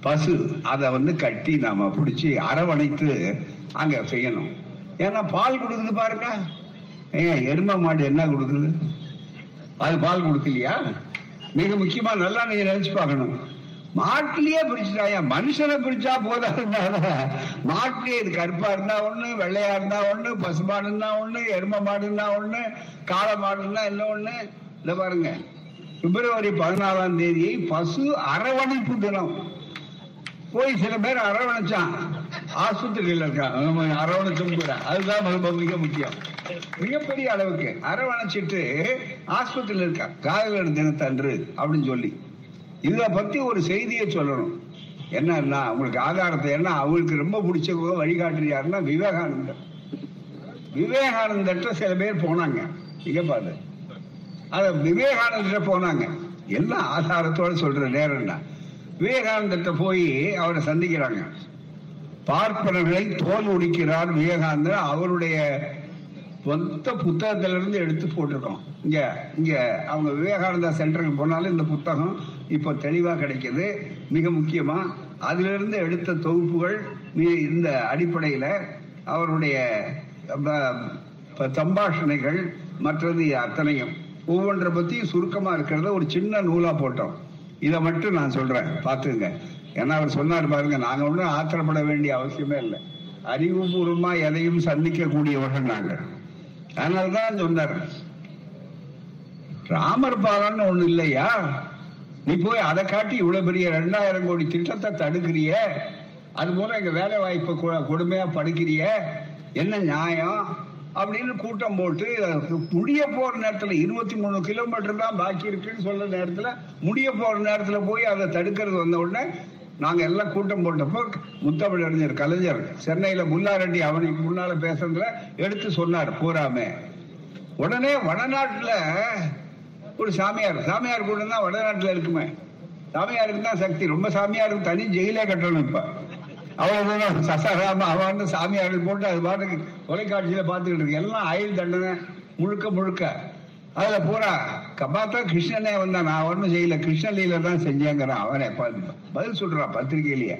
பசு அதை வந்து கட்டி நாம பிடிச்சி அரவணைத்து அங்க செய்யணும். ஏன்னா பால் கொடுக்குது பாருங்க. ஏன் எருமை மாடு என்ன கொடுக்குது? அது பால் கொடுக்கலையா? மிக முக்கியமா நல்லா நீங்க நினைச்சு பார்க்கணும். மாட்டிலேயே பிடிச்சிட்டாயா? மனுஷனை பிடிச்சா போதாதுன்னா மாட்டிலே இது கருப்பா இருந்தா ஒண்ணு வெள்ளையா இருந்தா ஒண்ணு பசுமாடு இருந்தா ஒண்ணு எரும மாடு இருந்தா ஒண்ணு காளை மாடு இருந்தா என்ன ஒண்ணு? இந்த பாருங்க. பிப்ரவரி பதினாலாம் தேதி பசு அரவணைப்பு தினம். போய் சில பேர் அரவணைச்சான். ஆஸ்பத்திரியில் இருக்கான். அரவணைச்சும் கூட. அதுதான் ரொம்ப மிக முக்கியம். மிகப்பெரிய அளவுக்கு அரவணைச்சிட்டு ஆஸ்பத்திரியில் இருக்கான். காதலர் தினத்தன்று அப்படின்னு சொல்லி. இத பத்தி ஒரு செய்தியை சொல்லணும். என்னன்னா உங்களுக்கு ஆதாரத்தை என்ன அவங்களுக்கு ரொம்ப பிடிச்ச வழிகாட்டு யாருன்னா விவேகானந்தர். விவேகானந்தர்கிட்ட சில பேர் போனாங்க. இங்க பாரு. அத விவேகானந்தர் போனாங்க. என்ன ஆதாரத்தோட சொல்ற நேரம் தான் விவேகானந்தர்கிட்ட போய் அவரை சந்திக்கிறாங்க. பார்ப்பனர்களை தோல் உடிக்கிறார் விவேகானந்தர். அவருடைய மொத்த புத்தகத்திலிருந்து எடுத்து போட்டுடும் இங்க இங்க அவங்க விவேகானந்தா சென்டருக்கு போனாலும் இந்த புத்தகம் இப்போ தெளிவா கிடைக்குது. மிக முக்கியமா அதிலிருந்து எடுத்த தொகுப்புகள் இந்த அடிப்படையில அவருடைய சம்பாஷணைகள் மற்றது அத்தனையும். ஒவ்வொன்றை பத்தி சுருக்கமா இருக்கிறத ஒரு சின்ன நூலா போட்டோம். இதை மட்டும் நான் சொல்றேன். பாத்துங்க ஏன்னா அவர் சொன்னார் பாருங்க நாங்க ஒன்றும் ஆத்திரப்பட வேண்டிய அவசியமே இல்லை. அறிவுபூர்வமா எதையும் சந்திக்கக்கூடியவர்கள் நாங்கள். அதனால்தான் சொன்னார். ராமர் பாலம்னு ஒண்ணு இல்லையா? நீ போய் அதை காட்டி இவ்வளவு பெரிய ரெண்டாயிரம் கோடி திட்டத்தை தடுக்கிறிய? அது போல எங்க வேலை வாய்ப்பை கொ- கொடுமையா படுக்கிறிய? என்ன நியாயம்? அப்படின்னு கூட்டம் போட்டு முடிய போற நேரத்துல இருபத்தி மூணு கிலோமீட்டர் தான் பாக்கி இருக்குன்னு சொல்ற நேரத்துல முடிய போற நேரத்துல போய் அதை தடுக்கிறது வந்த உடனே நாங்க எல்லாம் கூட்டம் போட்டப்போ முத்தமிழறிஞர் கலைஞர் சென்னையில முல்லாரெட்டி அவனுக்கு முன்னால பேசுறதுல எடுத்து சொன்னார் பூராமே. உடனே வடநாட்டுல ஒரு சாமியார் சாமியார் கூட தான் வடநாட்டுல இருக்குமே. சாமியாருக்கு தான் சக்தி. ரொம்ப சாமியாருக்கு தனி ஜெயிலே கட்டணும் இப்ப. அவன் சசாராம அவன் சாமியார்கள் போட்டு அது பாட்டுக்கு தொலைக்காட்சியில பார்த்துக்கிட்டு இருக்கு. எல்லாம் ஆயுள் தண்டனை முழுக்க முழுக்க. அதுல பூரா கபாத்தா கிருஷ்ணனே வந்தான் நான் ஒன்றும் செய்யல. கிருஷ்ணலீல தான் செஞ்சேங்கிறான் அவனே. பதில் சொல்றான் பத்திரிகையிலேயே.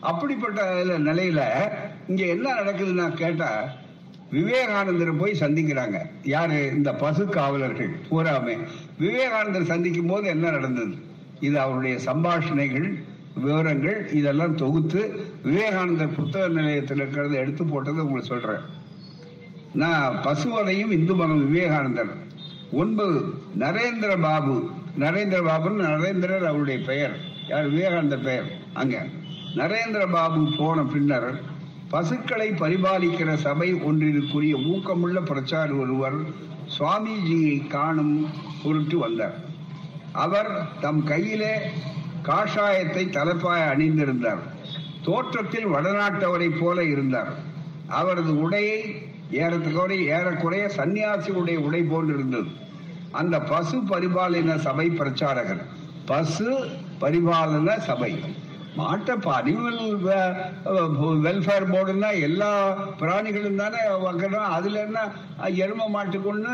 அப்படிப்பட்ட நிலையில இங்க என்ன நடக்குதுன்னா நான் கேட்டா விவேகானந்தரை போய் சந்திக்கிறாங்க. யாரு? இந்த பசு காவலர்கள் பூராமே. விவேகானந்தர் சந்திக்கும் போது என்ன நடந்தது? இது அவருடைய சம்பாஷணைகள் விவரங்கள் இதெல்லாம் தொகுத்து விவேகானந்தர் புத்தக நிலையத்தில் இருக்கிறத எடுத்து போட்டதை உங்களுக்கு சொல்றேன். நான் பசுவதையும் இந்து மதம் விவேகானந்தர். ஒன்பது. நரேந்திர பாபு. நரேந்திர பாபுன்னு நரேந்திரர் அவருடைய பெயர். யார்? விவேகானந்த பெயர். அங்க. நரேந்திர பாபு போன பின்னர் பசுக்களை பரிபாலிக்கிற சபை ஒன்றிற்குரிய ஊக்கமுள்ள பிரச்சாரி ஒருவர் சுவாமிஜியை காணும் பொருட்டு வந்தார். அவர் தம் கையிலே காஷாயத்தை தலைப்பாய அணிந்திருந்தார். தோற்றத்தில் வடநாட்டவரைப் போல இருந்தார். அவரது உடையை ஏறக்குறைய ஏறக்குறைய சன்னியாசியுடைய உடை போன்று இருந்தது. அந்த பசு பரிபாலன சபை பிரச்சாரகர். பசு பரிபாலன சபை. மாட்ட அனிமல் வெல்ஃபேர் போர்டுன்னா எல்லா பிராணிகளும் தானே வைக்கணும் அதுல என்ன எரும மாட்டுக்கொன்னு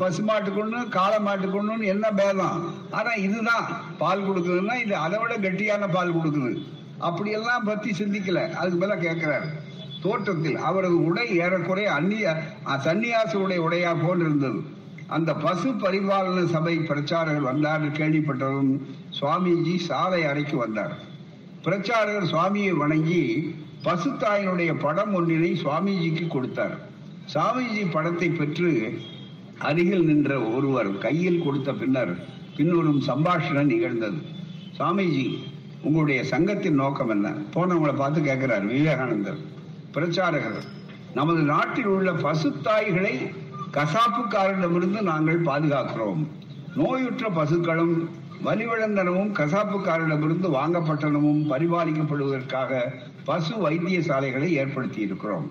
பசு மாட்டுக்கொன்னு காளை மாட்டுக்கொன்னு என்ன பேதம்? ஆனா இதுதான். பால் கொடுக்குதுன்னா இது அதை விட கெட்டியான பால் கொடுக்குது. அப்படியெல்லாம் பத்தி சிந்திக்கல. அதுக்கு மேல கேட்கிறாரு தோற்றத்தில் அவரது உடை ஏறக்குறைய அந்நிய சன்னியாசியுடைய உடையா போன்றிருந்தது அந்த பசு பரிபாலன சபை பிரச்சாரகர் வந்தார் கேள்விப்பட்டதும் சுவாமிஜி சாலை அறைக்கு வந்தார். பிரச்சாரகர் சுவாமியை வணங்கி பசுத்தாயினுடைய படம் ஒன்றினை சுவாமிஜிக்கு கொடுத்தார். சுவாமிஜி படத்தை பெற்று அருகில் நின்ற ஒருவர் கையில் கொடுத்த பின்னர் பின்வரும் சம்பாஷணம் நிகழ்ந்தது. சுவாமிஜி உங்களுடைய சங்கத்தின் நோக்கம் என்ன? போனவங்களை பார்த்து கேட்கிறார் விவேகானந்தர். பிரச்சாரகர். நமது நாட்டில் உள்ள பசுத்தாய்களை கசாப்புக்காரரிடமிருந்து நாங்கள் பாதுகாக்கிறோம். நோயுற்ற பசுக்களும் வலிவிழந்தனமும் கசாப்புக்காரரிடமிருந்து வாங்கப்பட்டனமும் பரிபாலிக்கப்படுவதற்காக பசு வைத்தியசாலைகளை ஏற்படுத்தி இருக்கிறோம்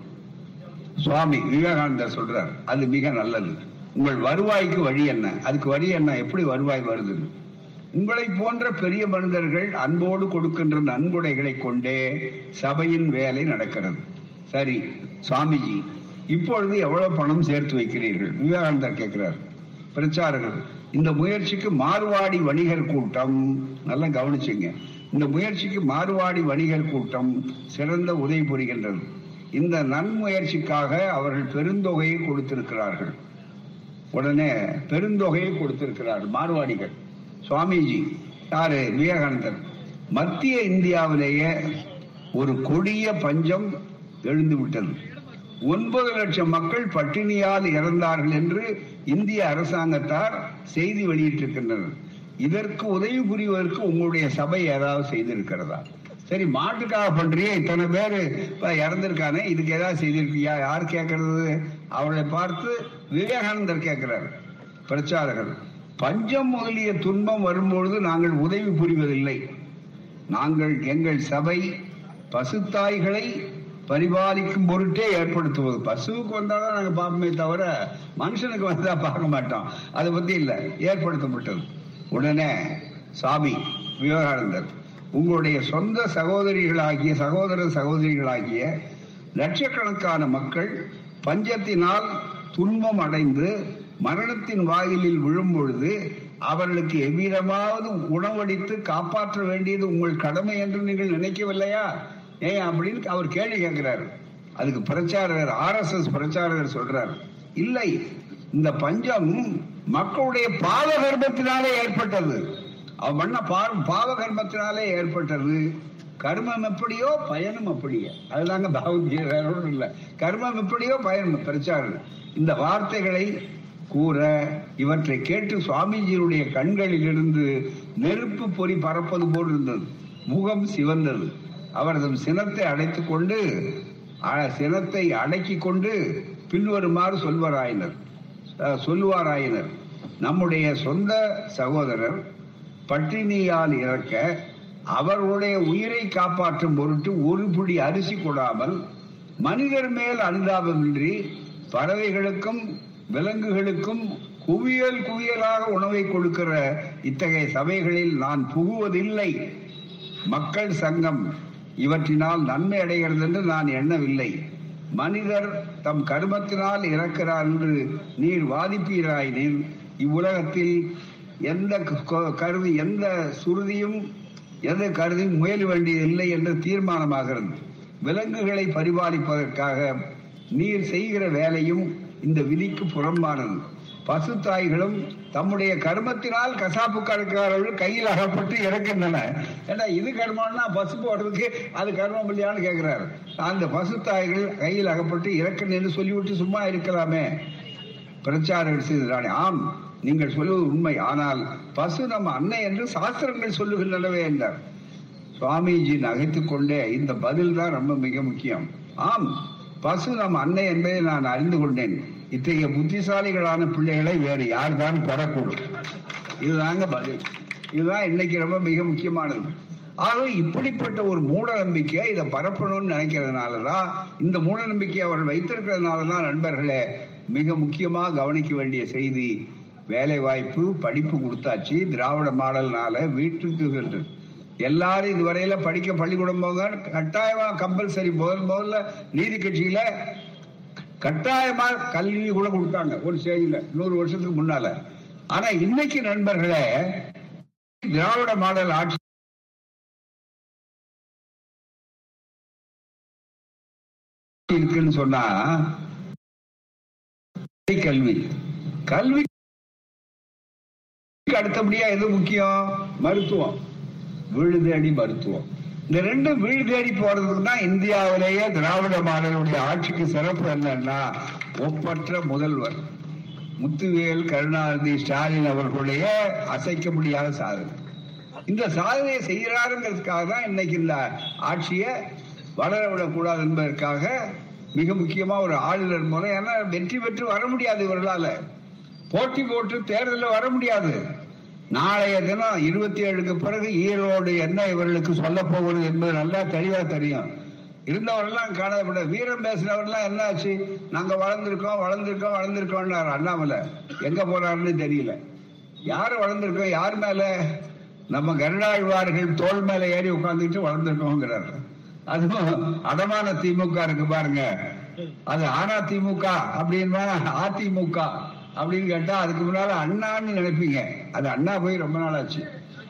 சுவாமி விவேகானந்தர் சொல்றார் அது மிக நல்லது. உங்கள் வருவாய்க்கு வழி என்ன? அதுக்கு வழி என்ன? எப்படி வருவாய் வருது? உங்களை போன்ற பெரிய மனிதர்கள் அன்போடு கொடுக்கின்ற நன்கொடைகளை கொண்டே சபையின் வேலை நடக்கிறது. சரி சுவாமிஜி இப்பொழுது எவ்வளவு பணம் சேர்த்து வைக்கிறீர்கள்? விவேகானந்தர் கேட்கிறார். பிரச்சாரகர் இந்த முயற்சிக்கு மார்வாடி வணிகர் கூட்டம். நல்லா கவனிச்சுங்க. இந்த முயற்சிக்கு மார்வாடி வணிகர் கூட்டம் சிறந்த உதவி புரிகின்றது. இந்த நன்முயற்சிக்காக அவர்கள் பெருந்தொகையை கொடுத்திருக்கிறார்கள். உடனே பெருந்தொகையை கொடுத்திருக்கிறார் மார்வாடிகள் சுவாமிஜி யாரு? விவேகானந்தர். மத்திய இந்தியாவிலேயே ஒரு கொடிய பஞ்சம் எழுந்து விட்டது ஒன்பது லட்சம் மக்கள் பட்டினியால் இறந்தார்கள் என்று இந்திய அரசாங்கத்தார் செய்தி வெளியிட்டிருக்கின்றனர். இதற்கு உதவி புரிவதற்கு உங்களுடைய சபை ஏதாவது செய்திருக்கிறதா? சரி மாட்டுக்காக பண்றியே இத்தனை பேர் இறந்திருக்கானே இதுக்கு ஏதாவது செய்திருக்கியா யார் கேட்கறது அவளை பார்த்து விவேகானந்தர் கேட்கிறார் பிரச்சாரகர் பஞ்சம் முதலிய துன்பம் வரும்பொழுது நாங்கள் உதவி புரிவதில்லை. நாங்கள் எங்கள் சபை பசுத்தாய்களை பரிபாலிக்கும் பொருட்டே ஏற்படுத்துவது. பசுவுக்கு வந்தாதான் நாங்க பார்ப்போமே தவிர மனுஷனுக்கு வந்தா பார்க்க மாட்டோம். அதை பத்தி இல்ல ஏற்படுத்தப்பட்டது. உடனே சாமி விவேகானந்தர் உங்களுடைய சொந்த சகோதரிகளாகிய சகோதர சகோதரிகளாகிய லட்சக்கணக்கான மக்கள் பஞ்சத்தினால் துன்பம் அடைந்து மரணத்தின் வாயிலில் விழும் பொழுது அவர்களுக்கு எவ்விதமாவது உணவளித்து காப்பாற்ற வேண்டியது உங்கள் கடமை என்று நீங்கள் நினைக்கவில்லையா? ஏன் அப்படின்னு அவர் கேள்வி கேட்கிறாரு. அதுக்கு பிரச்சாரகர் ஆர் எஸ் எஸ் பிரச்சாரகர் சொல்றாரு. இல்லை இந்த பஞ்சம் மக்களுடைய பாவ கர்மத்தினாலே ஏற்பட்டது. அவன் பண்ண பாவ கர்மத்தினாலே ஏற்பட்டது. கர்மம் எப்படியோ பயனும் அப்படியே. அதுதாங்க பகவத்கீதை இல்லை. கர்மம் எப்படியோ பயனும். பிரச்சாரம் இந்த வார்த்தைகளை கூற இவற்றை கேட்டு சுவாமிஜியுடைய கண்களிலிருந்து நெருப்பு பொறி பறப்பது போல் இருந்தது. முகம் சிவந்தது. அவரது சினத்தை அடைத்துக் கொண்டு சினத்தை அடக்கி கொண்டு பின்வருமாறு சொல்வராயினர். சொல்லுவாராயினர். நம்முடைய சொந்த சகோதரர் பட்டினியால் இறக்க அவர்களுடைய உயிரை காப்பாற்றும் பொருட்டு ஒரு பிடி அரிசி கொடாமல் மனிதர் மேல் அனுதாபமின்றி பறவைகளுக்கும் விலங்குகளுக்கும் குவியல் குவியலாக உணவை கொடுக்கிற இத்தகைய சபைகளில் நான் புகுவதில்லை. மக்கள் சங்கம் இவற்றினால் நன்மை அடைகிறது என்று நான் எண்ணவில்லை. மனிதர் தம் கர்மத்தினால் இறக்கிறார் என்று நீர் வாதிப்பீராயினில் இவ்வுலகத்தில் எந்த கருதி எந்த சுருதியும் எந்த கருதியும் முயல வேண்டியதில்லை என்று தீர்மானமாகிறது. விலங்குகளை பரிபாலிப்பதற்காக நீர் செய்கிற வேலையும் இந்த விதிக்கு புறம்பானது. பசு தாய்களும் தம்முடைய கர்மத்தினால் கசாப்பு கடைக்காரர்கள் கையில் அகப்பட்டு இறக்கின்றன. ஏன்னா இது கர்மம்னா பசு போடுறதுக்கு அது கர்மம் இல்லையான்னு கேட்கிறாரு அந்த பசு தாய்கள் கையில் அகப்பட்டு இறக்கணும்னு சொல்லிவிட்டு சும்மா இருக்கலாமே. பிரச்சாரங்கள் செய்தானே ஆம் நீங்கள் சொல்லுவது உண்மை. ஆனால் பசு நம்ம அன்னை என்று சாஸ்திரங்கள் சொல்லுகின்றனவே என்றார். சுவாமிஜி நகைத்துக்கொண்டே இந்த பதில் தான் ரொம்ப மிக முக்கியம். ஆம் பசு நம் அன்னை என்பதை நான் அறிந்து கொண்டேன். இத்தகைய புத்திசாலிகளான பிள்ளைகளை வேறு யார் தான் பெறக்கூடும் இதுதாங்க பதில். இதுதான் இன்னைக்கு ரொம்ப மிக முக்கியமானது. ஆகவே இப்படிப்பட்ட ஒரு மூட நம்பிக்கையை இதை பரப்பணும்னு நினைக்கிறதுனாலதான் இந்த மூட நம்பிக்கையை அவர்கள் வைத்திருக்கிறதுனாலதான் நண்பர்களே மிக முக்கியமாக கவனிக்க வேண்டிய செய்தி வேலை வாய்ப்பு படிப்பு கொடுத்தாச்சு திராவிட மாடல்னால வீட்டுக்கு சென்று எல்லாரும் இதுவரையில படிக்க பள்ளிக்கூடம் போங்க கட்டாயமா கம்பல்சரி முதல் முதல்ல நீதி கட்சியில கட்டாயமா கல்வி கூட கொடுத்தாங்க. ஒரு ஸ்டேஜில் நூறு வருஷத்துக்கு முன்னால. ஆனா இன்னைக்கு நண்பர்களே திராவிட மாடல் ஆட்சி இருக்குன்னு சொன்னா கல்வி. கல்வி அடுத்தபடியா எது முக்கியம்? மருத்துவம். விழுதடி மருத்துவம். இந்த ரெண்டும் வீடு தேடி போறதுக்கு தான் இந்தியாவிலேயே திராவிட மாடலுடைய ஆட்சிக்கு சிறப்பு என்னன்னா ஒப்பற்ற முதல்வர். முத்துவேல் கருணாநிதி ஸ்டாலின் அவர்களுடைய அசைக்க முடியாத சாதனை. இந்த சாதனையை செய்கிறாருங்கிறதுக்காக தான் இன்னைக்கு இந்த ஆட்சியை வளர விடக்கூடாது என்பதற்காக மிக முக்கியமா ஒரு ஆளுநர் முறை. ஏன்னா வெற்றி பெற்று வர முடியாது இவர்களால. போட்டி போட்டு தேர்தலில் வர முடியாது. நாளைய தினம் இருபத்தி ஏழுக்கு பிறகு ஈரோடு என்ன இவர்களுக்கு சொல்ல போகிறது என்பது நல்லா தெளிவா தெரியும். இருந்தவரெல்லாம் காணப்பட வீரம் பேசினவரெல்லாம் என்ன ஆச்சு? நாங்க வளர்ந்துருக்கோம் வளர்ந்துருக்கோம் வளர்ந்திருக்கோம்னாரு அண்ணாமலை எங்க போறாருன்னு தெரியல. யாரு வளர்ந்துருக்கோம் யார் மேல? நம்ம கருடாழ்வார்கள் தோல் மேல ஏறி உட்கார்ந்துட்டு வளர்ந்திருக்கோங்கிறார். அதுவும் அடமான திமுக இருக்கு பாருங்க. அது ஆனா திமுக அப்படின்னா அதிமுக அப்படின்னு கேட்டா அதுக்கு முன்னால அண்ணான்னு நினைப்பீங்க. அது அண்ணா போய் ரொம்ப நாள் ஆச்சு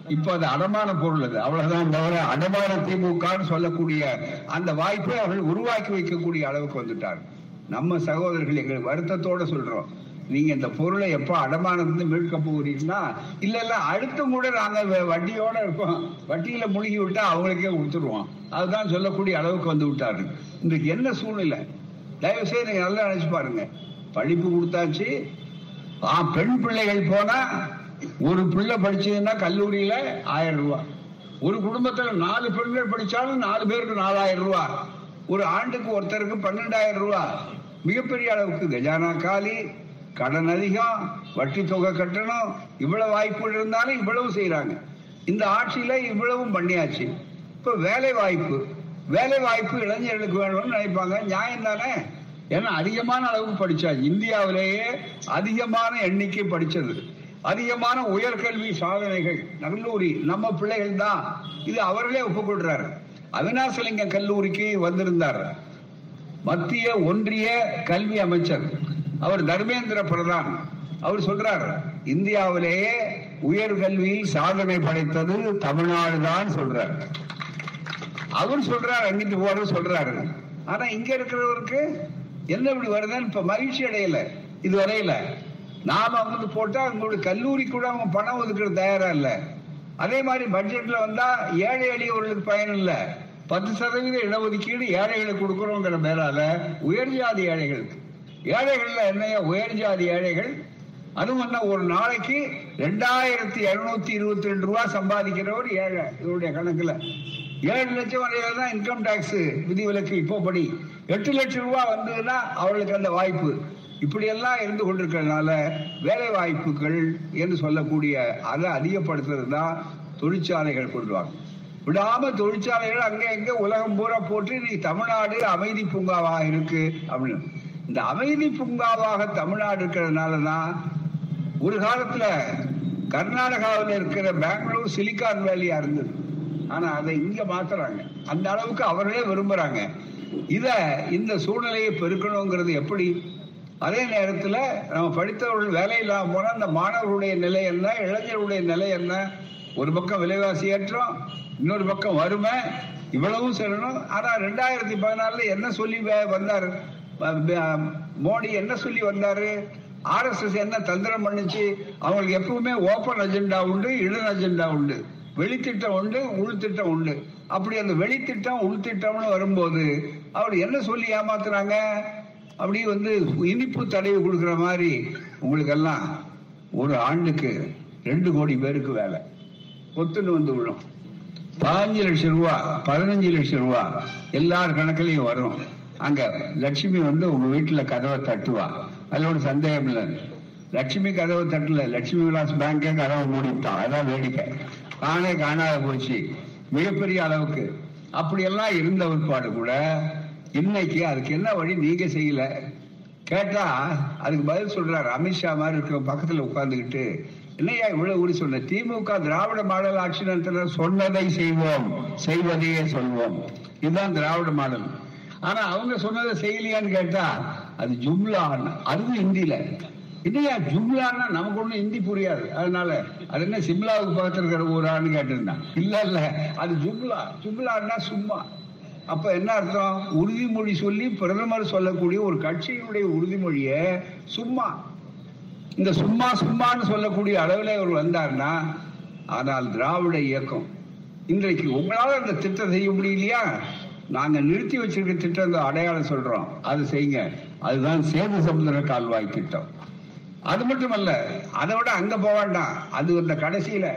இப்ப அது அடமான பொருள் அது. அவ்வளவுதான் தவிர அடமான திமுகன்னு சொல்லக்கூடிய அந்த வாய்ப்பை அவர்கள் உருவாக்கி வைக்கக்கூடிய அளவுக்கு வந்துட்டார். நம்ம சகோதரர்கள் எங்களுக்கு வருத்தத்தோட சொல்றோம். நீங்க இந்த பொருளை எப்ப அடமானது மீட்க போகிறீங்கன்னா இல்ல இல்ல அடுத்தும் கூட நாங்க வட்டியோட இருக்கோம் வட்டியில முழுகி விட்டா அவங்களுக்கே கொடுத்துருவோம். அதுதான் சொல்லக்கூடிய அளவுக்கு வந்து விட்டாரு. இன்றைக்கு என்ன சூழ்நிலை? தயவு செய்து நீங்க நல்லா நினைச்சு பாருங்க. படிப்பு கொடுத்தாச்சு பெண் பிள்ளைகள் போனா ஒரு பிள்ளை படிச்சதுன்னா கல்லூரியில ஆயிரம் ரூபாய் ஒரு குடும்பத்துல நாலு பெண்கள் படிச்சாலும் நாலு பேருக்கு நாலாயிரம் ரூபாய் ஒரு ஆண்டுக்கு ஒருத்தருக்கு பன்னெண்டாயிரம் ரூபாய் மிகப்பெரிய அளவுக்கு கஜானா காலி கடன் அதிகம் வட்டி தொகை கட்டணும். இவ்வளவு வாய்ப்புகள் இருந்தாலும் இவ்வளவு செய்யறாங்க இந்த ஆட்சியில இவ்வளவும் பண்ணியாச்சு. இப்ப வேலை வாய்ப்பு வேலை வாய்ப்பு இளைஞர்களுக்கு வேணும்னு நினைப்பாங்க. நியாயம் தானே? ஏன்னா அதிகமான அளவுக்கு படிச்சா இந்தியாவிலேயே அதிகமான எண்ணிக்கை படிச்சது. அதிகமான உயர்கல்வி சாதனைகள் கல்லூரி நம்ம பிள்ளைகள் தான். இது அவர்களே ஒப்புக்கொள்றாரு. அவினாசலிங்கம் கல்லூரிக்கு வந்திருந்தார். மத்திய ஒன்றிய கல்வி அமைச்சர். அவர் தர்மேந்திர பிரதான். அவர் சொல்றார் இந்தியாவிலேயே உயர்கல்வியில் சாதனை படைத்தது தமிழ்நாடு தான் சொல்றார். அவர் சொல்றாரு அங்கிட்டு போற சொல்றாரு. ஆனா இங்க இருக்கிறவருக்கு என்ன இப்படி வருதுன்னு இப்ப மகிழ்ச்சி அடையல. இது வரையில. நாம வந்து போட்டா உங்களுடைய கல்லூரி கூட அவங்க பணம் ஒதுக்கிற தயாரா இல்ல. அதே மாதிரி பட்ஜெட்ல வந்தா ஏழை எளியவர்களுக்கு பயன் இல்ல. பத்து சதவீத இடஒதுக்கீடு ஏழைகளுக்கு கொடுக்கறோங்கிற மேலால உயர் ஜாதி ஏழைகளுக்கு ஏழைகள்ல என்னைய? உயர் ஜாதி ஏழைகள். அதுவும் என்ன ஒரு நாளைக்கு ரெண்டாயிரத்தி இருநூத்தி இருபத்தி ரெண்டு ரூபாய் சம்பாதிக்கிறவர் ஏழை. இவருடைய கணக்குல. ஏழு லட்சம் வரையில தான் இன்கம் டாக்ஸ் விதிவிலக்கு இப்போ படி எட்டு லட்சம் ரூபாய் வந்ததுன்னா அவர்களுக்கு அந்த வாய்ப்பு. இப்படியெல்லாம் இருந்து கொண்டிருக்கிறதுனால வேலை வாய்ப்புகள் என்று சொல்லக்கூடிய அதை அதிகப்படுத்துறது தான் தொழிற்சாலைகள் கொண்டு வாங்க. விடாம தொழிற்சாலைகள் அங்கே எங்கே உலகம் பூரா போட்டு நீ தமிழ்நாடு அமைதி பூங்காவா இருக்கு அப்படின்னு. இந்த அமைதி பூங்காவாக தமிழ்நாடு இருக்கிறதுனால தான் ஒரு காலத்துல கர்நாடகாவில் இருக்கிற பெங்களூர் சிலிக்கான் வேலியா இருந்தது. ஆனா அதை இங்க மாத்துறாங்க. அந்த அளவுக்கு அவர்களே விரும்புறாங்க. இத இந்த சூழ்நிலையை பெருக்கணுங்கிறது எப்படி? அதே நேரத்துல நம்ம படித்தவர்கள் வேலை இல்லாம போனா இந்த மாணவர்களுடைய நிலை என்ன? இளைஞர்களுடைய நிலை என்ன? ஒரு பக்கம் விலைவாசி ஏற்றம் இன்னொரு பக்கம் வறுமை. இவ்வளவும் சொல்லணும் ஆனா ரெண்டாயிரத்தி பதினாலுல என்ன சொல்லி வே- வந்தாரு? மோடி என்ன சொல்லி வந்தாரு? ஆர்எஸ்எஸ் என்ன தந்திரம் பண்ணுச்சு? அவங்களுக்கு எப்பவுமே ஓபன் அஜெண்டா உண்டு இடன் அஜெண்டா உண்டு. வெளித்திட்டம் உண்டு உள்திட்டம் உண்டு. அப்படி அந்த வெளித்திட்டம் உள்திட்டம்னு வரும்போது அவர் என்ன சொல்லி ஏமாத்துறாங்க? அப்படி வந்து இனிப்பு தடவி கொடுக்கிற மாதிரி உங்களுக்கு எல்லாம் ஒரு ஆண்டுக்கு ரெண்டு கோடி பேருக்கு வேலை. ஒத்துன்னு வந்து விடும். பதினஞ்சு லட்சம் ரூபா பதினஞ்சு லட்சம் ரூபா எல்லார் கணக்குலயும் வரும். அங்க லட்சுமி வந்து உங்க வீட்டுல கதவை தட்டுவா. அதுல ஒரு சந்தேகம் இல்லை. லட்சுமி கதவை தட்டல. லட்சுமி விலாஸ் பேங்கே கதவை மூடிட்டான் அதான் வேடிக்கை. காணே காணாத போச்சு. மிகப்பெரிய அளவுக்கு. அப்படியெல்லாம் இருந்த ஒருபாடு கூட இன்னைக்கு அதுக்கு என்ன வழி நீங்க செய்யல? கேட்டா அதுக்கு பதில் சொல்றாரு அமித்ஷா மாதிரி இருக்க பக்கத்துல உட்கார்ந்துக்கிட்டு என்னையா இவ்வளவு ஊடி சொன்ன? திமுக திராவிட மாடல் ஆட்சி நடத்தின சொன்னதை செய்வோம். செய்வதையே சொல்வோம். இதுதான் திராவிட மாடல். ஆனா அவங்க சொன்னதை செய்யலையான்னு கேட்டா அது ஜும்லா அதுவும் ஹிந்தியில. இல்லையா? ஜும்லான்னா நமக்கு ஒண்ணு ஹிந்தி புரியாது. அதனால அது என்ன சிம்லாவுக்கு பக்கத்துல இருக்கிற ஊரான்னு கேட்டிருந்தான். இல்ல இல்ல. அது ஜும்லா. ஜும்லான்னா சும்மா. அப்ப என்ன அர்த்தம்? உறுதிமொழி சொல்லி பிரதமர் சொல்லக்கூடிய ஒரு கட்சியினுடைய உறுதிமொழிய சும்மா. இந்த சும்மா சும்மான்னு சொல்லக்கூடிய அளவில் அவர் வந்தார்னா ஆனால் திராவிட இயக்கம் இன்றைக்கு உங்களால அந்த திட்டம் செய்ய முடியலையா? நாங்க நிறுத்தி வச்சிருக்க திட்டம் அடையாளம் சொல்றோம். அது செய்யுங்க. அதுதான் சேது சமுதிர கால்வாய் திட்டம். அது மட்டுமல்ல அதை விட அங்க போக வேண்டாம். அது அந்த கடைசியில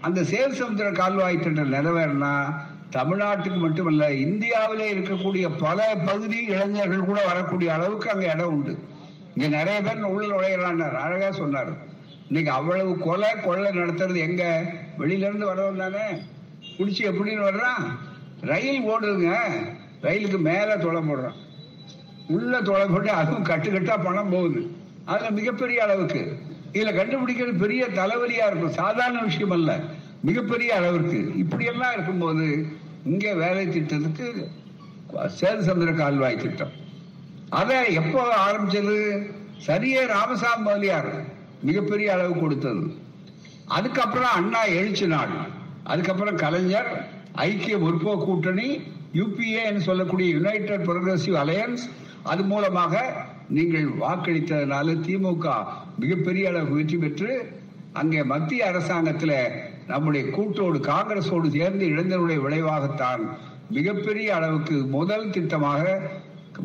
அந்த சேது சமுத்திர கால்வாய் திட்டம் நிறைவேறினா தமிழ்நாட்டுக்கு மட்டுமல்ல இந்தியாவிலே இருக்கக்கூடிய பல பகுதி இளைஞர்கள் கூட வரக்கூடிய அளவுக்கு அங்க இடம் உண்டு. இங்க நிறைய பேர் உள்ள நுழைகிறான் அழகா சொன்னார். இன்னைக்கு அவ்வளவு கொலை கொள்ளை நடத்துறது எங்க? வெளியில இருந்து வரவன் தானே. குடிச்சு எப்படின்னு வர்றான்? ரயில் ஓடுதுங்க. ரயிலுக்கு மேல தொலை போடுறான். உள்ள தொலை போட்டு அதுவும் கட்டுக்கட்டா பணம் போகுது. அதுல மிகப்பெரிய அளவுக்கு. இதுல கண்டுபிடிக்கிறது பெரிய தலைவலியா இருக்கும். சாதாரண விஷயம் அல்ல மிகப்பெரிய அளவிற்கு. இப்படி எல்லாம் இருக்கும்போது இங்கே வேலை திட்டத்துக்கு சேது சந்திர கால்வாய் திட்டம். அதை எப்போ ஆரம்பிச்சது? சரியே ராமசாமி முதலியார் மிகப்பெரிய அளவு கொடுத்தது. அதுக்கப்புறம் அண்ணா எழுச்சி நாள் அதுக்கப்புறம் கலைஞர் ஐக்கிய முற்போக்கு கூட்டணி யூபிஏன்னு சொல்லக்கூடிய யுனைடெட் ப்ரோக்ரஸிவ் அலையன்ஸ் அது மூலமாக நீங்கள் வாக்களித்ததுனால திமுக மிகப்பெரிய அளவு வெற்றி பெற்று அங்கே மத்திய அரசாங்கத்தில் நம்முடைய கூட்டோடு காங்கிரஸோடு சேர்ந்து இழந்தனுடைய விளைவாகத்தான் மிகப்பெரிய அளவுக்கு முதல் திட்டமாக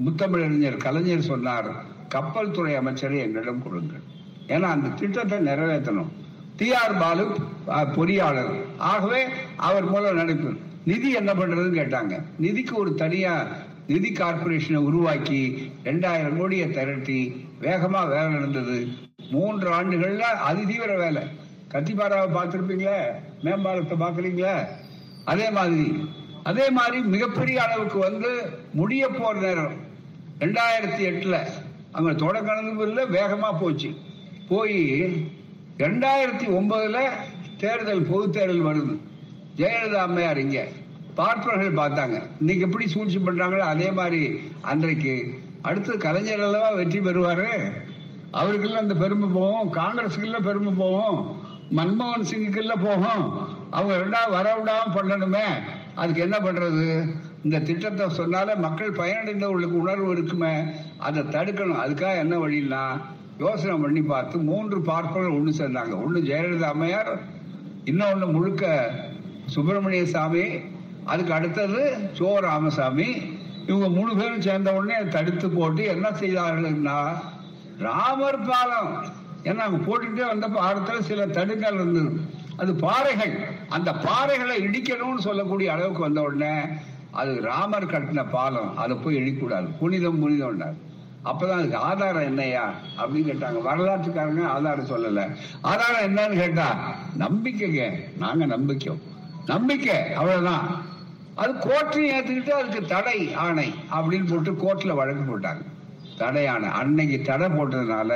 முத்தமிழறிஞர் கலைஞர் சொன்னார். கப்பல் துறை அமைச்சரை எங்களிடம் கொடுங்கள். ஏன்னா அந்த திட்டத்தை நிறைவேற்றணும். டி ஆர் பாலு பொறியாளர். ஆகவே அவர் மூலம் நடக்கும். நிதி என்ன பண்றதுன்னு கேட்டாங்க. நிதிக்கு ஒரு தனியா நிதி கார்பரேஷனை உருவாக்கி ரெண்டாயிரம் கோடியை திரட்டி வேகமா வேலை நடந்தது. மூன்று ஆண்டுகள்ல அதிதீவிர வேலை. கத்திபாராவை பார்த்திருப்பீங்களே? மேம்பாலத்தை பாக்குறீங்களா அதே மாதிரி அதே மாதிரி மிகப்பெரிய அளவுக்கு வந்து முடிய போற நேரம். ரெண்டாயிரத்தி எட்டுல அங்க தொடங்கினதும் இல்லை வேகமா போச்சு. போய் ரெண்டாயிரத்தி ஒன்பதுல தேர்தல் பொது தேர்தல் வருது. ஜெயலலிதா அம்மையார் இங்க. பார்ப்பவர்கள் பார்த்தாங்க. இன்னைக்கு எப்படி சூழ்ச்சி பண்றாங்களோ அதே மாதிரி அன்றைக்கு அடுத்து கலைஞர் அல்லவா வெற்றி பெறுவாரு. அவருக்கெல்லாம் அந்த பெருமை போகும். காங்கிரஸுக்குள்ள பெருமை போகும். மன்மோகன் சிங்குக்குள்ள போகும். அவங்க ரெண்டாவது வர விடாம பண்ணணுமே. அதுக்கு என்ன பண்றது? இந்த திட்டத்தை சொன்னால மக்கள் பயனடைந்தவர்களுக்கு உணர்வு இருக்குமே. அதை தடுக்கணும். அதுக்காக என்ன வழின்னா யோசனை பண்ணி பார்த்து மூன்று பார்ப்பர்கள் ஒன்று சேர்ந்தாங்க. ஒன்று ஜெயலலிதா அம்மையார் இன்னொன்று முழுக்க சுப்பிரமணிய சாமி அதுக்கு அடுத்தது சோ ராமசாமி. இவங்க மூணு பேரும் சேர்ந்த உடனே தடுத்து போட்டு என்ன செய்தார்கள்னா ராமர் பாலம். ஏன்னா அங்க போட்டுட்டே வந்த பாலத்துல சில தடுங்கள் இருந்தது அது பாறைகள். அந்த பாறைகளை இடிக்கணும்னு சொல்லக்கூடிய அளவுக்கு வந்த உடனே அது ராமர் கட்டின பாலம். அதை போய் இடிக்கூடாது புனிதம் புனிதம் அப்பதான் அதுக்கு ஆதாரம் என்னையா? அப்படின்னு கேட்டாங்க. வரலாற்றுக்காரங்க ஆதாரம் சொல்லல. ஆதாரம் என்னன்னு கேட்டா நம்பிக்கைங்க. நாங்க நம்பிக்கை. நம்பிக்கை. அவ்வளவுதான். அது கோர்ட்டையும் ஏத்துக்கிட்டு அதுக்கு தடை ஆணை அப்படின்னு போட்டு கோர்ட்ல வழக்கு போட்டாங்க. தடை ஆணை அன்னைக்கு தடை போட்டதுனால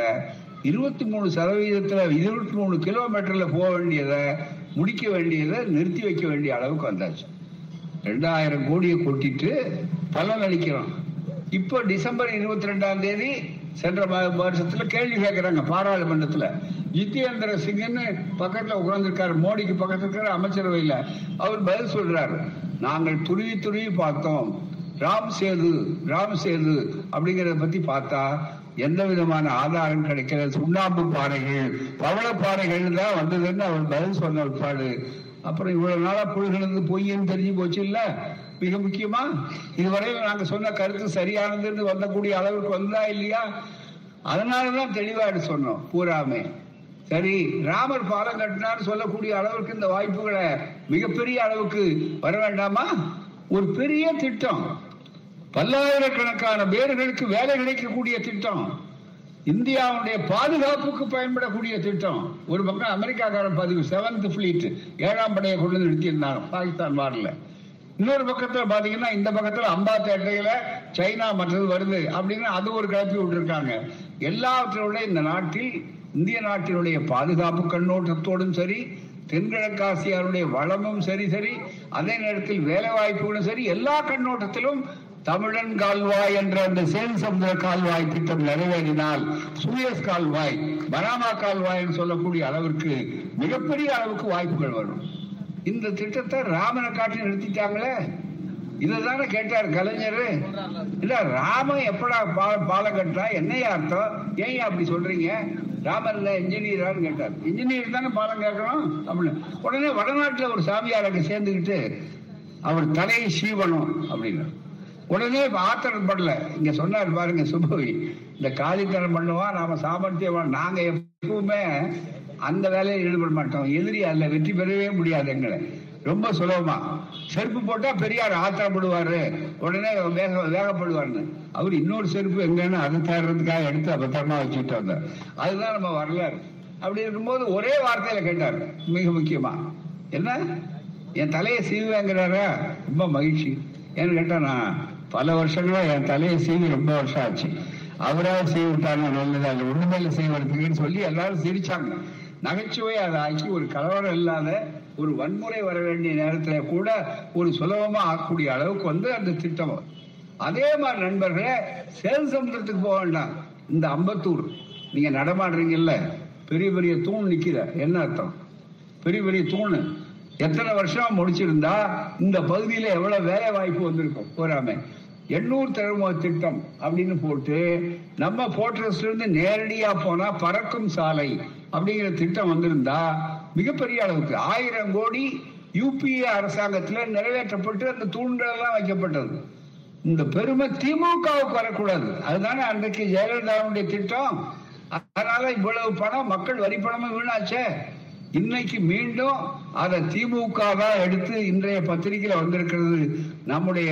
இருபத்தி மூணு சதவீதத்துல இருபத்தி மூணு கிலோமீட்டர்ல போக வேண்டியதை முடிக்க வேண்டியதை நிறுத்தி வைக்க வேண்டிய அளவுக்கு வந்தாச்சு. ரெண்டாயிரம் கோடியை கொட்டிட்டு பலன் அளிக்கிறோம். இப்போ டிசம்பர் இருபத்தி ரெண்டாம் தேதி சென்ற வருஷத்துல கேள்வி கேட்கிறாங்க பாராளுமன்றத்துல. ஜித்தேந்திர சிங்னு பக்கத்துல உட்கார்ந்துருக்காரு மோடிக்கு பக்கத்துல இருக்கிற அமைச்சரவையில். அவர் பதில் சொல்றாரு. நாங்கள் துருவி துருவி பார்த்தோம். ராம் சேது ராம் சேது அப்படிங்கறத பத்தி பார்த்தா எந்த விதமான ஆதாரம் கிடைக்கிற சுண்ணாம்பு பாறைகள் பவள பாறைகள் தான் வந்ததுன்னு அவர் பதில் சொன்ன பாடு அப்புறம் இவ்வளவு நாளா புலிகளுக்கு பொய்ன்னு தெரிஞ்சு போச்சு இல்ல மிக முக்கியமா இதுவரையும் நாங்க சொன்ன கருத்து சரியானதுன்னு வந்தக்கூடிய அளவுக்கு வந்தா இல்லையா? அதனாலதான் தெளிவாடு சொன்னோம். பூராமே. சரி ராமர் பாலம் கட்டினார் சொல்லக்கூடிய அளவுக்கு இந்த வாய்ப்புகளை மிகப்பெரிய அளவுக்கு வர வேண்டாமா? ஒரு பெரிய திட்டம். பல்லாயிரக்கணக்கான பேர்களுக்கு வேலை கிடைக்கக்கூடிய திட்டம். இந்தியாவுடைய பாதுகாப்புக்கு பயன்படக்கூடிய திட்டம். ஒரு பக்கம் அமெரிக்காக்காரன் பதிவு செவன்த் பிளீட் ஏழாம் படையை கொண்டு வந்து நிறுத்தியிருந்தாங்க பாகிஸ்தான் வாரில். இன்னொரு பக்கத்துல பாத்தீங்கன்னா இந்த பக்கத்துல அம்பா தேட்டையில சைனா மற்றது வருது அப்படின்னு அது ஒரு கிளப்பி விட்டுருக்காங்க. எல்லாவற்றோட இந்த நாட்டில் இந்திய நாட்டினுடைய பாதுகாப்பு கண்ணோட்டத்தோடும் சரி தென்கிழக்காசியாருடைய வளமும் சரி சரி அதே நேரத்தில் வேலை வாய்ப்புகளும் சரி எல்லா கண்ணோட்டத்திலும் தமிழன் கால்வாய் என்ற அந்த சேது சமுதிர கால்வாய் திட்டம் நிறைவேறினால் சூயஸ் கால்வாய் பனாமா கால்வாய் சொல்லக்கூடிய அளவிற்கு மிகப்பெரிய அளவுக்கு வாய்ப்புகள் வரும். இந்த திட்டத்தை ராமனை காட்டி நிறுத்திட்டாங்களே? இதுதானே கேட்டார் கலைஞர். இல்ல ராமன் எப்படா பா- பாலம் கட்டா என்னையா அர்த்தம்? ஏன் அப்படி சொல்றீங்க? ராமர் இல்ல இன்ஜினியரான்னு கேட்டார். இன்ஜினியர் தானே பாடம் கேட்கணும்? அப்படின்னு. உடனே வடநாட்டுல ஒரு சாமியார் அங்கே சேர்ந்துக்கிட்டு அவர் தலையை சீவணும் அப்படின்னு உடனே ஆத்திரம் படல. இங்க சொன்னார் பாருங்க சுபவி இந்த காலித்தனம் பண்ணுவான் நாம சாமர்த்தியம் நாங்க எப்பவுமே அந்த வேலையில் ஈடுபட மாட்டோம். எதிரி அதுல வெற்றி பெறவே முடியாது எங்களை. ரொம்ப சுலபமா. செருப்பு போட்டா பெரியார் ஆத்திரப்படுவாரு உடனே வேக வேகப்படுவார்னு அவர் இன்னொரு செருப்பு எங்கன்னு அதை தேடுறதுக்காக எடுத்து பத்திரமா வச்சுட்டு வந்தார். அதுதான் நம்ம வரலாறு. அப்படி இருக்கும்போது ஒரே வார்த்தையில கேட்டார் மிக முக்கியமா. என்ன? என் தலையை சீவுவேங்கிறாரா? ரொம்ப மகிழ்ச்சி. ஏன்னு கேட்டா நான் பல வருஷங்களா என் தலையை சீவி ரொம்ப வருஷம் ஆச்சு. அவராக செய்ய விட்டாங்க நல்லது. அது ஒண்ணுமேல செய்வதுக்குன்னு சொல்லி எல்லாரும் சிரிச்சாங்க. நகைச்சுவை அதை ஆக்கி ஒரு கலவரம் இல்லாத ஒரு வன்முறை வர வேண்டிய நேரத்தில் கூட ஒரு சுலபமாக ஆக்கக்கூடிய அளவுக்கு வந்து அந்த திட்டம் அதே மாதிரி நண்பர்களே சேல் சமுத்திரத்துக்கு போக வேண்டாம். இந்த அம்பத்தூர் நீங்க நடமாடுறீங்கல்ல பெரிய பெரிய தூண் நிக்கிற என்ன அர்த்தம்? பெரிய பெரிய தூண் எத்தனை வருஷம் முடிச்சிருந்தா இந்த பகுதியில எவ்வளவு வேலை வாய்ப்பு வந்திருக்கும்? போறாம. எண்ணூர் திறமுக திட்டம் அப்படின்னு போட்டு நம்ம போர்ட்ரஸ்ல இருந்து நேரடியா போனா பறக்கும் சாலை அப்படிங்கிற திட்டம் வந்திருந்தா மிகப்பெரிய அளவுக்கு. ஆயிரம் கோடி யூபிஏ அரசாங்கத்துல நிறைவேற்றப்பட்டு அந்த தூண்கள் வைக்கப்பட்டது. இந்த பெருமை திமுகவுக்கு வரக்கூடாது. அதுதானே அன்றைக்கு ஜெயலலிதாவுடைய திட்டம். அதனால இவ்வளவு பணம் மக்கள் வரி பணமும் வீணாச்சே. இன்னைக்கு மீண்டும் அதை திமுக தான் எடுத்து இன்றைய பத்திரிகையில வந்திருக்கிறது நம்முடைய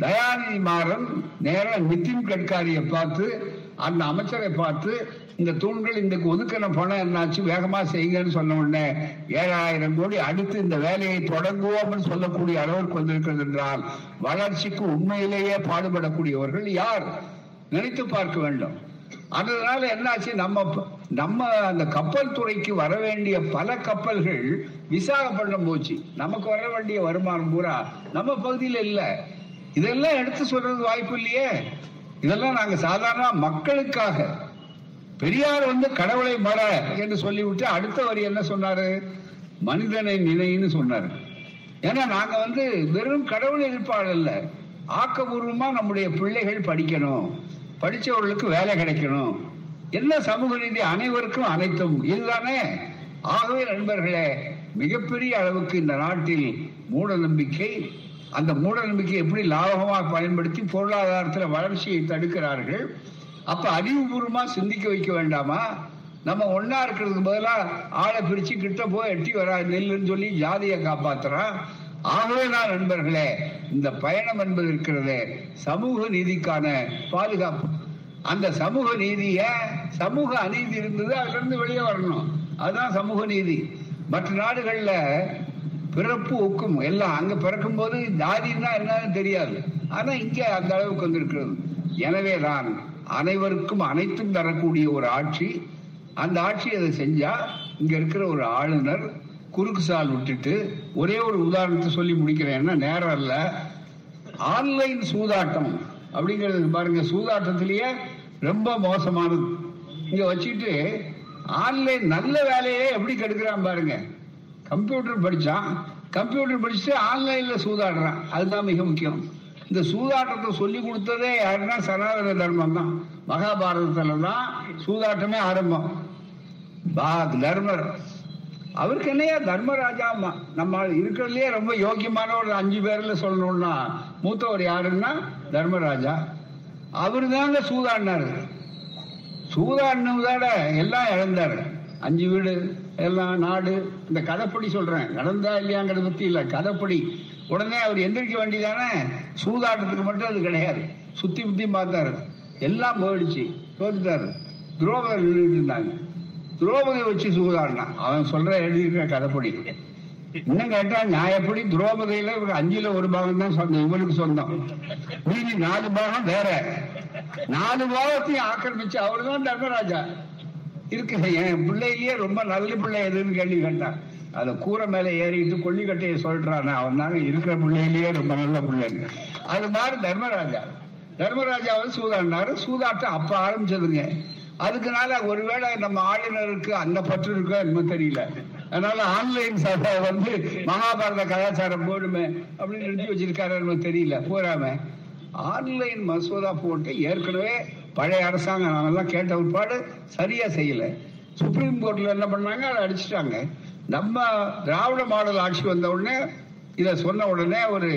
தயாநிதி மாறன் நேரம் நிதின் கட்காரியை பார்த்து அந்த அமைச்சரை பார்த்து இந்த தூண்கள் இந்த ஒதுக்கின பணம் என்னாச்சு? வேகமா செய்யுங்கன்னு சொன்ன உடனே ஏழாயிரம் கோடி அடுத்து இந்த வேலையை தொடங்குவோம்னு சொல்லக்கூடிய அளவிற்கு வந்திருக்கிறது என்றால் வளர்ச்சிக்கு உண்மையிலேயே பாடுபடக்கூடியவர்கள் யார்? நினைத்து பார்க்க வேண்டும். அதனால என்னாச்சு? நம்ம நம்ம அந்த கப்பல் துறைக்கு வர வேண்டிய பல கப்பல்கள் விசாகப்பட்டினம் போச்சு. நமக்கு வர வேண்டிய வருமானம் பூரா நம்ம பகுதியில் இல்ல. இதெல்லாம் எடுத்து சொல்றது வாய்ப்பு இல்லையே. இதெல்லாம் நாங்க சாதாரண மக்களுக்காக. பெரியார் வந்து கடவுளை மற என்று சொல்லிவிட்டு அடுத்த வரி என்ன சொன்னாரு? மனிதனை நினைன்னு சொன்னாரு. ஏன்னா நாங்க வந்து வெறும் கடவுள் எதிர்ப்பாளர் இல்ல ஆக்கபூர்வமா நம்முடைய பிள்ளைகள் படிக்கணும். படிச்சவர்களுக்கு வேலை கிடைக்கணும். என்ன சமூக நீதி? அனைவருக்கும் அனைத்தும். இதுதானே? ஆகவே நண்பர்களே மிகப்பெரிய அளவுக்கு இந்த நாட்டில் மூட நம்பிக்கை அந்த மூட நம்பிக்கை எப்படி லாபகமாக பயன்படுத்தி பொருளாதாரத்தில் வளர்ச்சியை தடுக்கிறார்கள்? அப்ப அறிவுபூர்வமா சிந்திக்க வைக்க வேண்டாமா? நம்ம ஒன்னா இருக்கிறதுக்கு பதிலாக ஆளை பிரிச்சு கிட்ட போய் எட்டி வரா நெல்லுன்னு சொல்லி ஜாதியை காப்பாத்துறான் ஆகவே நான் நண்பர்களே இந்த பயணம் என்பது இருக்கிறது சமூக நீதிக்கான பாதுகாப்பு. அந்த சமூக நீதிய சமூக அநீதி இருந்தது அதுல இருந்து வெளியே வரணும். அதுதான் சமூக நீதி. மற்ற நாடுகள்ல பிறப்பு ஒக்கும் எல்லாம் அங்க பிறக்கும் போது ஜாதின்னா என்னன்னு தெரியாது. ஆனா இங்க அந்த அளவுக்கு வந்திருக்கிறது. எனவே தான் அனைவருக்கும் அனைத்தும் தரக்கூடிய ஒரு ஆட்சி. அந்த ஆட்சி அதை செஞ்சா இங்க இருக்கிற ஒரு ஆளுநர் குறுக்கு சால் விட்டுட்டு ஒரே ஒரு உதாரணத்தை சொல்லி முடிக்கிறேன். நேரம் இல்ல. ஆன்லைன் சூதாட்டம் அப்படிங்கிறது பாருங்க சூதாட்டத்திலேயே ரொம்ப மோசமானது. இங்க வச்சுட்டு ஆன்லைன் நல்ல வேலையே எப்படி கெடுக்கிறான் பாருங்க. கம்ப்யூட்டர் படிச்சான். கம்ப்யூட்டர் படிச்சுட்டு ஆன்லைன்ல சூதாடுறான். அதுதான் மிக முக்கியம். இந்த சூதாட்டத்தை சொல்லி கொடுத்ததே யாருன்னா சனாதன தர்மம் தான். மகாபாரதத்துல தான் சூதாட்டமே ஆரம்பம். தர்மர். அவருக்கு என்னையா தர்மராஜாமா நம்ம இருக்கிறதுலயே ரொம்ப யோக்கியமான ஒரு அஞ்சு பேர்ல சொல்லணும்னா மூத்தவர் யாருன்னா தர்மராஜா. அவரு தாங்க சூதாடினாரு. சூதாடினதோட எல்லாம் இழந்தாரு. அஞ்சு வீடு எல்லாம் நாடு இந்த கதைப்படி சொல்றேன். நடந்தா இல்லையாங்கிறத பத்தி இல்ல கதைப்படி. உடனே அவர் எந்திரிக்க வேண்டியதானே? சூதாட்டத்துக்கு மட்டும் அது கிடையாது. சுத்தி புத்தி பார்த்தாரு. எல்லாம் போயிடுச்சு. தோத்துட்டாரு. துரோபதர் நின்றுட்டு இருந்தாங்க துரோபதியை வச்சு சூதாடினான். அவன் சொல்ற எழுதியிருக்க கதைப்படி. இன்னும் கேட்டா நியாயப்படி துரோபதியில இவருக்கு அஞ்சுல ஒரு பாகம் தான் சொந்தம் இவனுக்கு சொந்தம். மீதி நாலு பாகம் வேற. நாலு பாகத்தையும் ஆக்கிரமிச்சு அவரு தான் தர்மராஜா. இருக்கு என் பிள்ளையிலேயே ரொம்ப நல்ல பிள்ளை எதுன்னு கேள்வி கேட்டான். அத கூரை மேல ஏறிட்டு கொல்லிக்கட்டையை சொல்றான் அவன் தாங்க இருக்கிற பிள்ளையிலேயே ரொம்ப நல்ல பிள்ளைங்க. அது மாதிரி தர்மராஜா. தர்மராஜாவை சூதாடினாரு சூதாட்டம் அப்ப ஆரம்பிச்சதுங்க. அதுக்குனால ஒருவேளை நம்ம ஆளுநருக்கு அந்த பற்று இருக்கோ என்னமோ தெரியல. அதனால ஆன்லைன் சபை வந்து மகாபாரத கலாச்சாரம் போடுமே அப்படின்னு எழுதி வச்சிருக்காரு என்னமோ தெரியல. போறாம. ஆன்லைன் மசோதா போட்டு ஏற்கனவே பழைய அரசாங்கம் நாமெல்லாம் கேட்ட உட்பாடு சரியா செய்யல. சுப்ரீம் கோர்ட்ல என்ன பண்ணாங்க? அதை அடிச்சிட்டாங்க. நம்ம திராவிட மாடல் ஆட்சி வந்த உடனே இதை சொன்ன உடனே ஒரு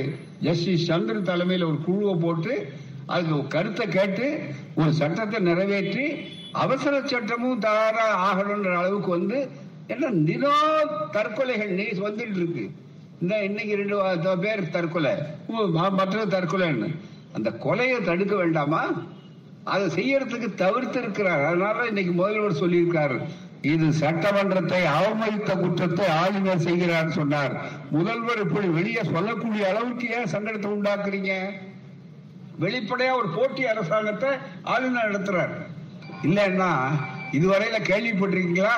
ஜஸ்டிஸ் சந்திரன் தலைமையில் ஒரு குழுவை போட்டு அதுக்கு கருத்தை கேட்டு ஒரு சட்டத்தை நிறைவேற்றி அவசர சட்டமும் தயாரா ஆகணுன்ற அளவுக்கு வந்து என்ன தினம் தற்கொலைகள் நீ வந்துட்டு இருக்கு. இந்த இன்னைக்கு ரெண்டு பேர் தற்கொலை. மற்ற தற்கொலைன்னு. அந்த கொலையை தடுக்க வேண்டாமா? அதை செய்யறதுக்கு தவிர்த்து இருக்கிறார். அதனால இன்னைக்கு முதல்வர் சொல்லியிருக்காரு. இது சட்டமன்றத்தை அவமதித்த குற்றத்தை ஆளுநர் செய்கிறார் சொன்னார். முதல்வர் இப்படி வெளியே சொல்லக்கூடிய அளவுக்கு ஏன் சங்கடத்தை உண்டாக்குறீங்க? வெளிப்படையா ஒரு போட்டி அரசாங்கத்தை ஆளுநர் நடத்துறார். இல்லைன்னா இதுவரையில கேள்விப்பட்டிருக்கீங்களா?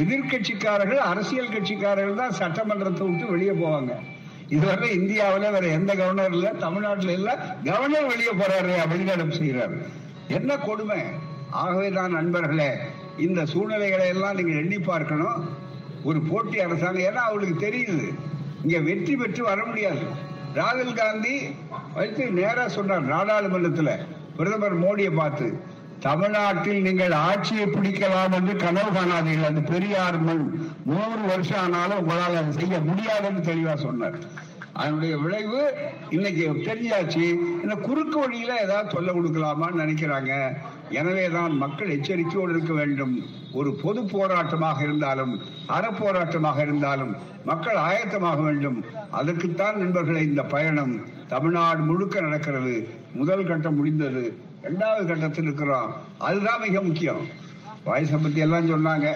எதிர்கட்சிக்காரர்கள் அரசியல் கட்சிக்காரர்கள் தான் சட்டமன்றத்தை விட்டு வெளியே போவாங்க. இதுவரை இந்தியாவில வேற எந்த கவர்னர் இல்ல தமிழ்நாட்டில் இல்ல கவர்னர் வெளியே போறாரு வெளிநடப்பு செய்யறாரு என்ன கொடுமை? ஆகவே தான் நண்பர்களே இந்த சூழ்நிலைகளை எல்லாம் நீங்க எண்ணி பார்க்கணும். ஒரு போட்டி அரசாங்கம் ஏன்னா அவளுக்கு தெரியுது. இங்க வெற்றி பெற்று வர முடியாது. ராகுல் காந்தி வைத்து நேரா சொன்னார் நாடாளுமன்றத்துல பிரதமர் மோடியை பார்த்து தமிழ்நாட்டில் நீங்கள் ஆட்சியை பிடிக்கலாம் என்று கனவு காணாதீர்கள். அந்த பெரியார் மண் வருஷம் ஆனாலும் உங்களால் அதை செய்ய முடியாதுன்னு தெளிவா சொன்னார். அதனுடைய விளைவு இன்னைக்கு தெரிஞ்சாச்சு. இந்த குறுக்கு வழியில ஏதாவது சொல்ல கொடுக்கலாமான்னு நினைக்கிறாங்க. எனவேதான் மக்கள் எச்சரிக்கையோடு இருக்க வேண்டும். ஒரு பொது போராட்டமாக இருந்தாலும் அறப்போராட்டமாக இருந்தாலும் மக்கள் ஆயத்தமாக வேண்டும். அதற்குத்தான் நண்பர்களே இந்த பயணம் தமிழ்நாடு முழுக்க நடக்கிறது. முதல் கட்டம் முடிந்தது. இரண்டாவது கட்டத்தில் இருக்கிறோம். அதுதான் மிக முக்கியம். வயசை பத்தி எல்லாம் சொன்னாங்க.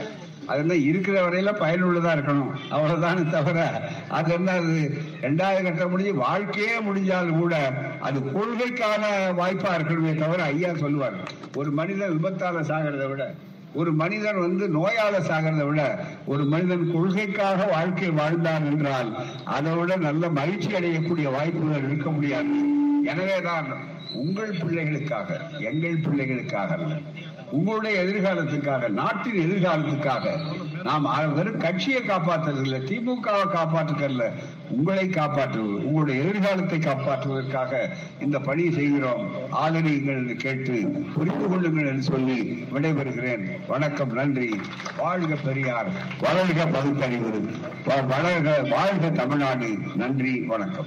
அதெல்லாம் இருக்கிற வரையில பயனுள்ளதா இருக்கணும். அவ்வளவுதானே தவிர அது என்ன அது ரெண்டாவது கட்டம் முடிஞ்சு வாழ்க்கையே முடிஞ்சாலும் கூட அது கொள்கைக்கான வாய்ப்பா இருக்கணுமே தவிர ஐயா சொல்லுவார் ஒரு மனிதன் விபத்தால சாகிறத விட ஒரு மனிதன் வந்து நோயால சாகிறத விட ஒரு மனிதன் கொள்கைக்காக வாழ்க்கை வாழ்ந்தான் என்றால் அதை விட நல்ல மகிழ்ச்சி அடையக்கூடிய வாய்ப்புகள் இருக்க முடியாது. எனவேதான் உங்கள் பிள்ளைகளுக்காக எங்கள் பிள்ளைகளுக்காக உங்களுடைய எதிர்காலத்துக்காக நாட்டின் எதிர்காலத்துக்காக நாம் வெறும் கட்சியை காப்பாற்றுறதில்ல திமுகவை காப்பாற்றுக்கல்ல உங்களை காப்பாற்றுவது உங்களுடைய எதிர்காலத்தை காப்பாற்றுவதற்காக இந்த பணியை செய்கிறோம். ஆதரியுங்கள் என்று கேட்டு புரிந்து கொள்ளுங்கள் என்று சொல்லி விடைபெறுகிறேன். வணக்கம் நன்றி. வாழ்க பெரியார் வளர்க பகுத்தறிவு வளர்க வாழ்க தமிழ்நாடு. நன்றி வணக்கம்.